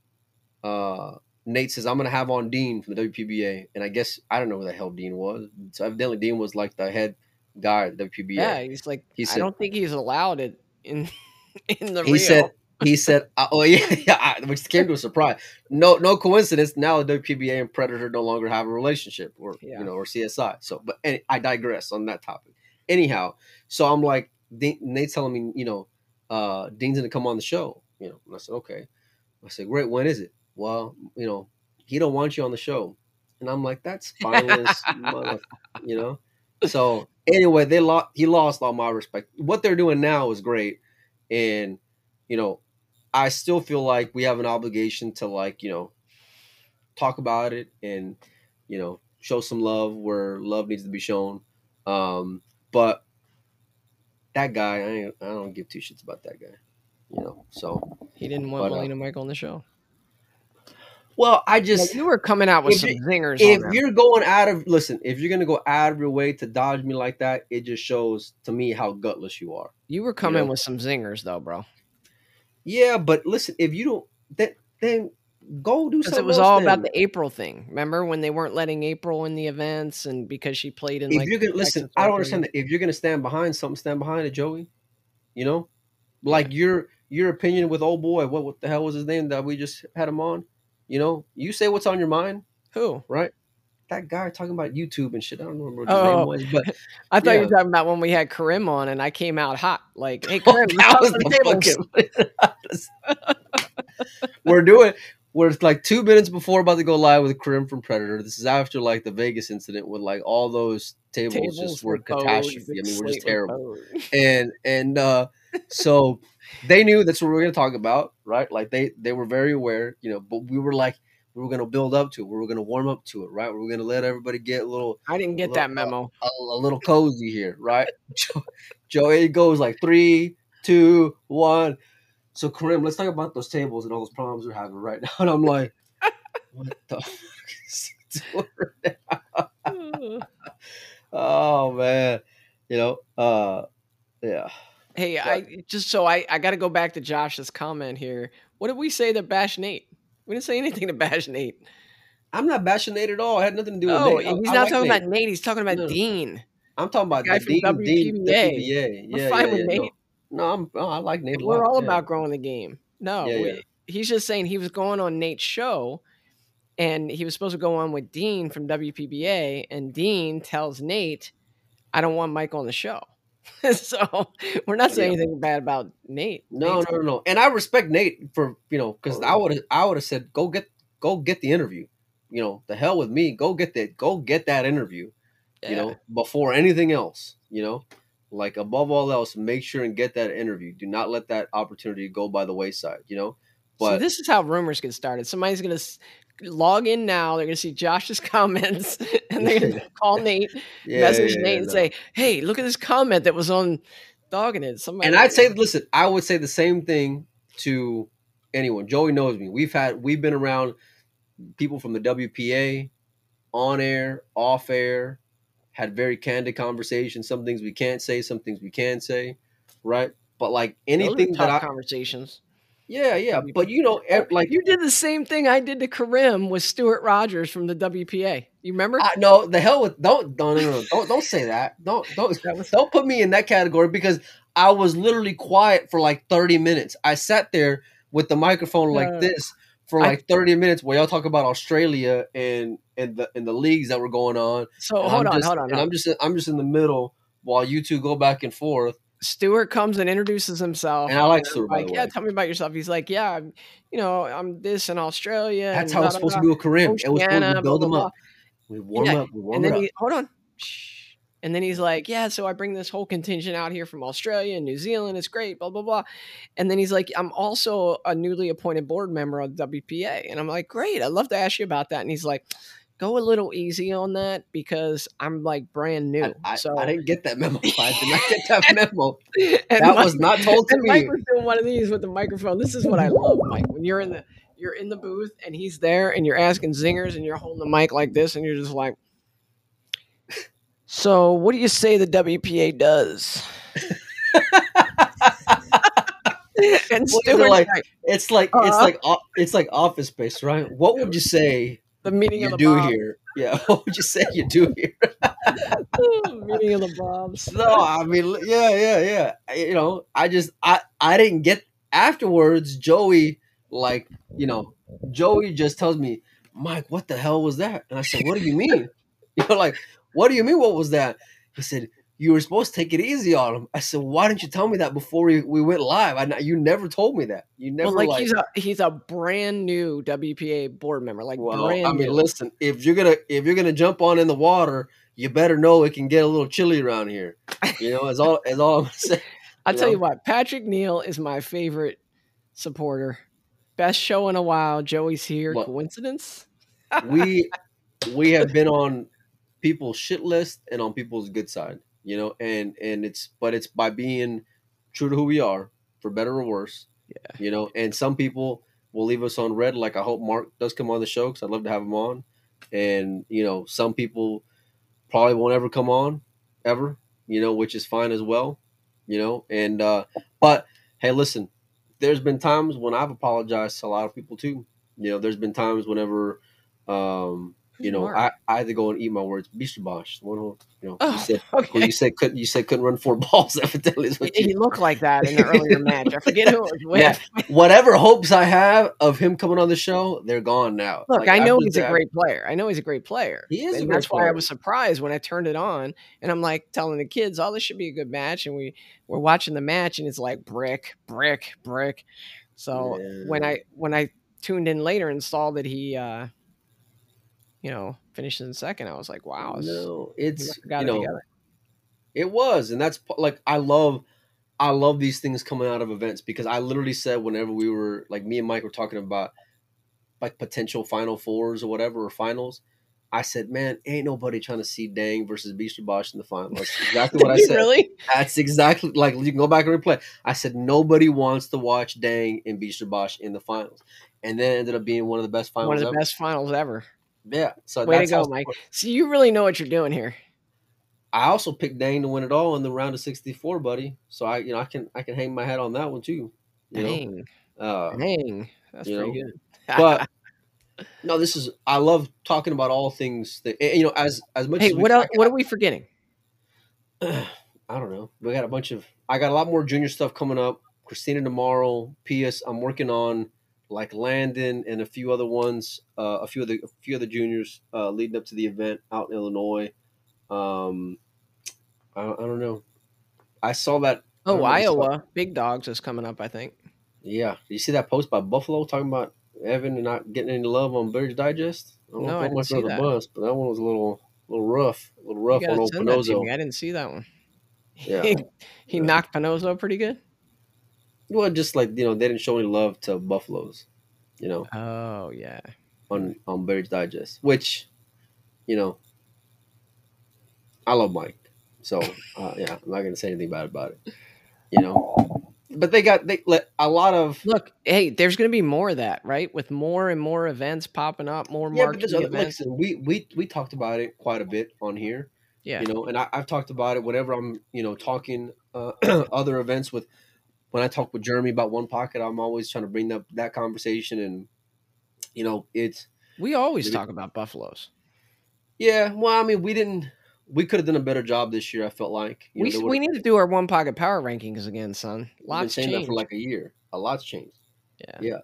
uh Nate says I'm gonna have on Dean from the WPBA, and I guess I don't know who the hell Dean was. So evidently Dean was like the head guy at the WPBA. Yeah, he's like He I don't think he's allowed it in in the he said he said uh, oh yeah, yeah which came to a surprise. No no coincidence now the WPBA and Predator no longer have a relationship or Yeah. you know or CSI so but I digress on that topic. Anyhow so I'm like Nate's telling me you know uh Dean's gonna come on the show. You know and I said okay. I said great when is it well you know he don't want you on the show. And I'm like that's spineless mother, you know? So anyway they lost he lost all my respect. What they're doing now is great. And you know i still feel like we have an obligation to like you know talk about it and you know show some love where love needs to be shown. Um but that guy i i don't give two shits about that guy you know? So he didn't want but, uh, Molina Michael on the show. Well, I Yeah, just you were coming out with some you- zingers. if you're going out of listen, if you're gonna go out of your way to dodge me like that, it just shows to me how gutless you are. You were coming know? with some zingers though, bro. Yeah, but listen, if you don't, then then go do Because something. it was all then. about the April thing. Remember when they weren't letting April in the events and because she played in If like you're gonna listen, I don't understand that. If you're gonna stand behind something, stand behind it, Joey. You know, like your your opinion with old boy. What what the hell was his name that we just had him on? You know, you say what's on your mind, who? right? That guy talking about YouTube and shit. I don't remember what his Oh. name was, but I thought you were talking about when we had Karim on and I came out hot. Like, hey Karim, that let's was the fucking. we're doing. We're like two minutes before about to go live with Karim from Predator. This is after like the Vegas incident with like all those tables, Tables just were towed, catastrophe. I mean, we're just terrible. and and uh so they knew that's what we were gonna talk about, right? Like they they were very aware, you know. But we were like we were gonna build up to it. We were gonna warm up to it, right? We were gonna let everybody get a little I didn't get Look, that uh, memo. a, a little cozy here, right? Joe, Joey goes like three, two, one. So Karim, let's talk about those tables and all those problems we're having right now. And I'm like, what the fuck is? Oh man, you know, uh, yeah. Hey, I eh, just so I I got to go back to Josh's comment here. What did we say to bash Nate? We didn't say anything to bash Nate. I'm not bashing Nate at all. I had nothing to do with No, Nate. I- he's I not like talking Nate. about Nate. He's talking about No. Dean. I'm talking about guy the from Dean, WPBA. Yeah, fine yeah, with yeah. Nate. No, no I'm, oh, I like Nate. a We're lot, all yeah. about growing the game. No, we- he's just saying he was going on Nate's show, and he was supposed to go on with Dean from WPBA, and Dean tells Nate, "I don't want Mike on the show." so we're not saying Yeah. anything bad about Nate. No, Nate's- no, no, no. And I respect Nate for you know because I oh. would I would have said go get go get the interview. You know, the hell with me. Go get that. Go get that interview. You know, before anything else. You know, like above all else, make sure and get that interview. Do not let that opportunity go by the wayside. You know, So but this is how rumors get started. Somebody's gonna log in now. They're gonna see Josh's comments, and they're gonna call Nate, yeah, message yeah, Nate, yeah, and no. say, "Hey, look at this comment that was on Doggin' It." Somebody, And I'd say, listen, I would say the same thing to anyone. Joey knows me. We've had we've been around people from the WPA, on air, off air, had very candid conversations. Some things we can't say, some things we can say, right? But like anything that I, conversations. Yeah, yeah. But you know, like you did the same thing I did to Karim with Stuart Rogers from the WPA. You remember? I, no, the hell with don't don't no, no, don't don't say that. Don't don't don't put me in that category because I was literally quiet for like 30 minutes. I sat there with the microphone like Uh, this for I- like 30 minutes while y'all talk about Australia and and the and the leagues that were going on. so And hold I'm on, just, hold on. And hold on. I'm just I'm just in the middle while you two go back and forth. Stuart comes and introduces himself. And I like by Like, yeah, way. tell me about yourself. He's like, yeah, I'm, you know, I'm this in Australia. That's how it's da, supposed da. to be with Karim. It was supposed to build him up. We warm Yeah, up. We warm and then up. he hold on. And then he's like, Yeah, so I bring this whole contingent out here from Australia and New Zealand. It's great, blah, blah, blah. And then he's like, I'm also a newly appointed board member of WPA. And I'm like, Great, I'd love to ask you about that. And he's like, Go a little easy on that because I'm like brand new. I, I, so I didn't get that memo. I did not get that memo. That Mike- was not told to and Mike me. was doing one of these with the microphone. This is what I love, Mike. When you're in the you're in the booth and he's there and you're asking zingers and you're holding the mic like this and you're just like, so what do you say the WPA does? and What is it Stuart's like? like, It's like it's Uh-huh. like it's like office space, right? What would you say the meeting you of the do Bobs. here? Yeah, what would you say you do here? meeting of the Bobs. no, I mean, yeah, yeah, yeah. I- You know, I just I I didn't get afterwards. Joey, like, you know, Joey just tells me, Mike, what the hell was that? And I said, What do you mean? You know, like, what do you mean? What was that? He said. You were supposed to take it easy on him. I said, "Why didn't you tell me that before we, we went live? I, you never told me that. You never Well, like, like he's a he's a brand new WPA board member, like Well, I mean, new. listen, if you're gonna if you're gonna jump on in the water, you better know it can get a little chilly around here. You know, as all as all I'm saying. I'll you tell you know? what, Patrick Neal is my favorite supporter. Best show in a while. Joey's here. What? Coincidence? We we have been on people's shit list and on people's good side, you know, and and it's but it's by being true to who we are, for better or worse. Yeah. You know, and some people will leave us on red. Like I hope Mark does come on the show because I'd love to have him on. And you know, some people probably won't ever come on ever. You know, which is fine as well. You know, and uh, but hey, listen, there's been times when I've apologized to a lot of people too. You know, there's been times whenever um, you know, I, I had to go and eat my words. Bisha Bosch, one who you know, Oh, you said okay. you said couldn't you said couldn't run four balls. Evidently, is what He you, looked like that in the earlier match. I forget who it was with. Yeah. whatever hopes I have of him coming on the show, they're gone now. Look, Like, I know I've a great player. I know he's a great player. He is a and great that's why I was surprised when I turned it on and I'm like telling the kids, "Oh, this should be a good match." And we we're watching the match and it's like brick, brick, brick. So when I when I tuned in later and saw that he, uh, you know, in second, I was like, "Wow, no, it's got you it know together." It was, and that's like I love, I love these things coming out of events because I literally said whenever we were like me and Mike were talking about like potential Final Fours or whatever or finals, I said, man, ain't nobody trying to see Dang versus Beast Bosch in the finals. That's exactly what I said. really? That's exactly like you can go back and replay. I said nobody wants to watch Dang and Beast Bosch in the finals, and then ended up being one of the best finals. One of the ever. best finals ever. Yeah, so Way to go, how- Mike. So you really know what you're doing here. I also picked Dane to win it all in the round of 64, buddy. So I, you know, I can I can hang my hat on that one too. You Dang, know, uh, dang, that's pretty know, good. but no, this is I love talking about all things that you know as as much. hey, as what else? What are we forgetting? I don't know. We got a bunch of. I got a lot more junior stuff coming up. Christina tomorrow. P.S. I'm working on like Landon and a few other ones. Uh, a few of the a few of the juniors uh, leading up to the event out in Illinois. Um, I, I don't know. I saw that. Oh, don't know, I saw- Iowa Big Dogs is coming up. I think. Yeah, you see that post by Buffalo talking about Evan and not getting any love on Billiards Digest? I don't No, know I much see that. bus, but that one was a little, little rough, a little rough on old send that to Panozzo. I didn't see that one. Yeah. he, he Yeah. knocked Panozzo pretty good. Well, just like you know, they didn't show any love to Buffaloes, you know, Oh yeah. on on Billiards Digest, which, you know, I love Mike, so uh, yeah, I'm not gonna say anything bad about it, you know. But they got they let a lot of Look, hey, there's going to be more of that, right? With more and more events popping up, more yeah, marquee other, events. listen, we we we talked about it quite a bit on here. Yeah. you know and I, i've talked about it whenever i'm you know talking uh, other events with when i talk with jeremy about one pocket i'm always trying to bring up that conversation and you know it's we always talk about buffaloes. yeah well i mean we didn't we could have done a better job this year i felt like You We, there we need to do our one pocket power rankings again, son. we've been Lots saying that changed. for like a year a lot's changed yeah. yeah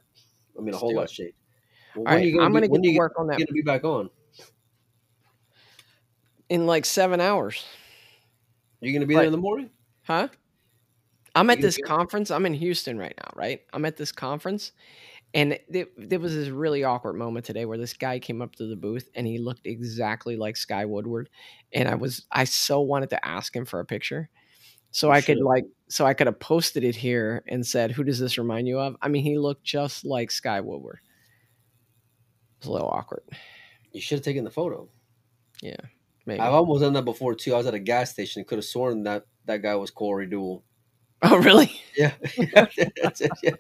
i mean a Let's whole do lot's changed well, All when right, you gonna I'm going to get to work on that gonna be back on in like seven hours. you gonna be Right. there in the morning Huh? I'm at this conference. I'm in Houston right now, right? I'm at this conference, and there, was this really awkward moment today where this guy came up to the booth and he looked exactly like Sky Woodward, and I was I so wanted to ask him for a picture, so You I could like so I could have posted it here and said, "Who does this remind you of?" I mean, he looked just like Sky Woodward. It was a little awkward. you should have taken the photo Maybe. i've almost done that before too i was at a gas station and could have sworn that that guy was corey Deuel. Oh, really? Yeah. Yeah.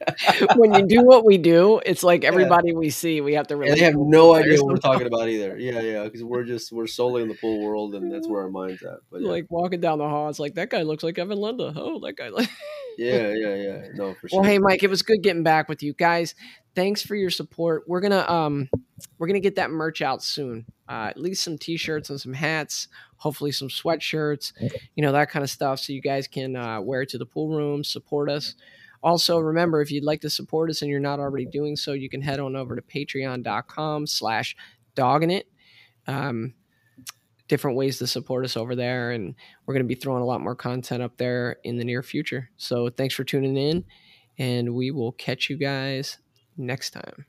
when you do what we do, it's like everybody we see, we have to really. And they have no idea what we're talking about either. Yeah, yeah, because we're just we're solely in the pool world, and that's where our mind's at. But yeah, Like walking down the hall, it's like that guy looks like Evan Lunda. Oh, that guy. Like... yeah, yeah, yeah. No, for sure. Well, hey, Mike, it was good getting back with you guys. Thanks for your support. We're gonna um, we're gonna get that merch out soon. Uh, at least some t-shirts and some hats. Hopefully, some sweatshirts. You know that kind of stuff, so you guys can uh, wear it to the pool room, support us. Also, remember if you'd like to support us and you're not already doing so, you can head on over to Patreon.com/slash dogging it. Um, different ways to support us over there, and we're going to be throwing a lot more content up there in the near future. So, thanks for tuning in, and we will catch you guys next time.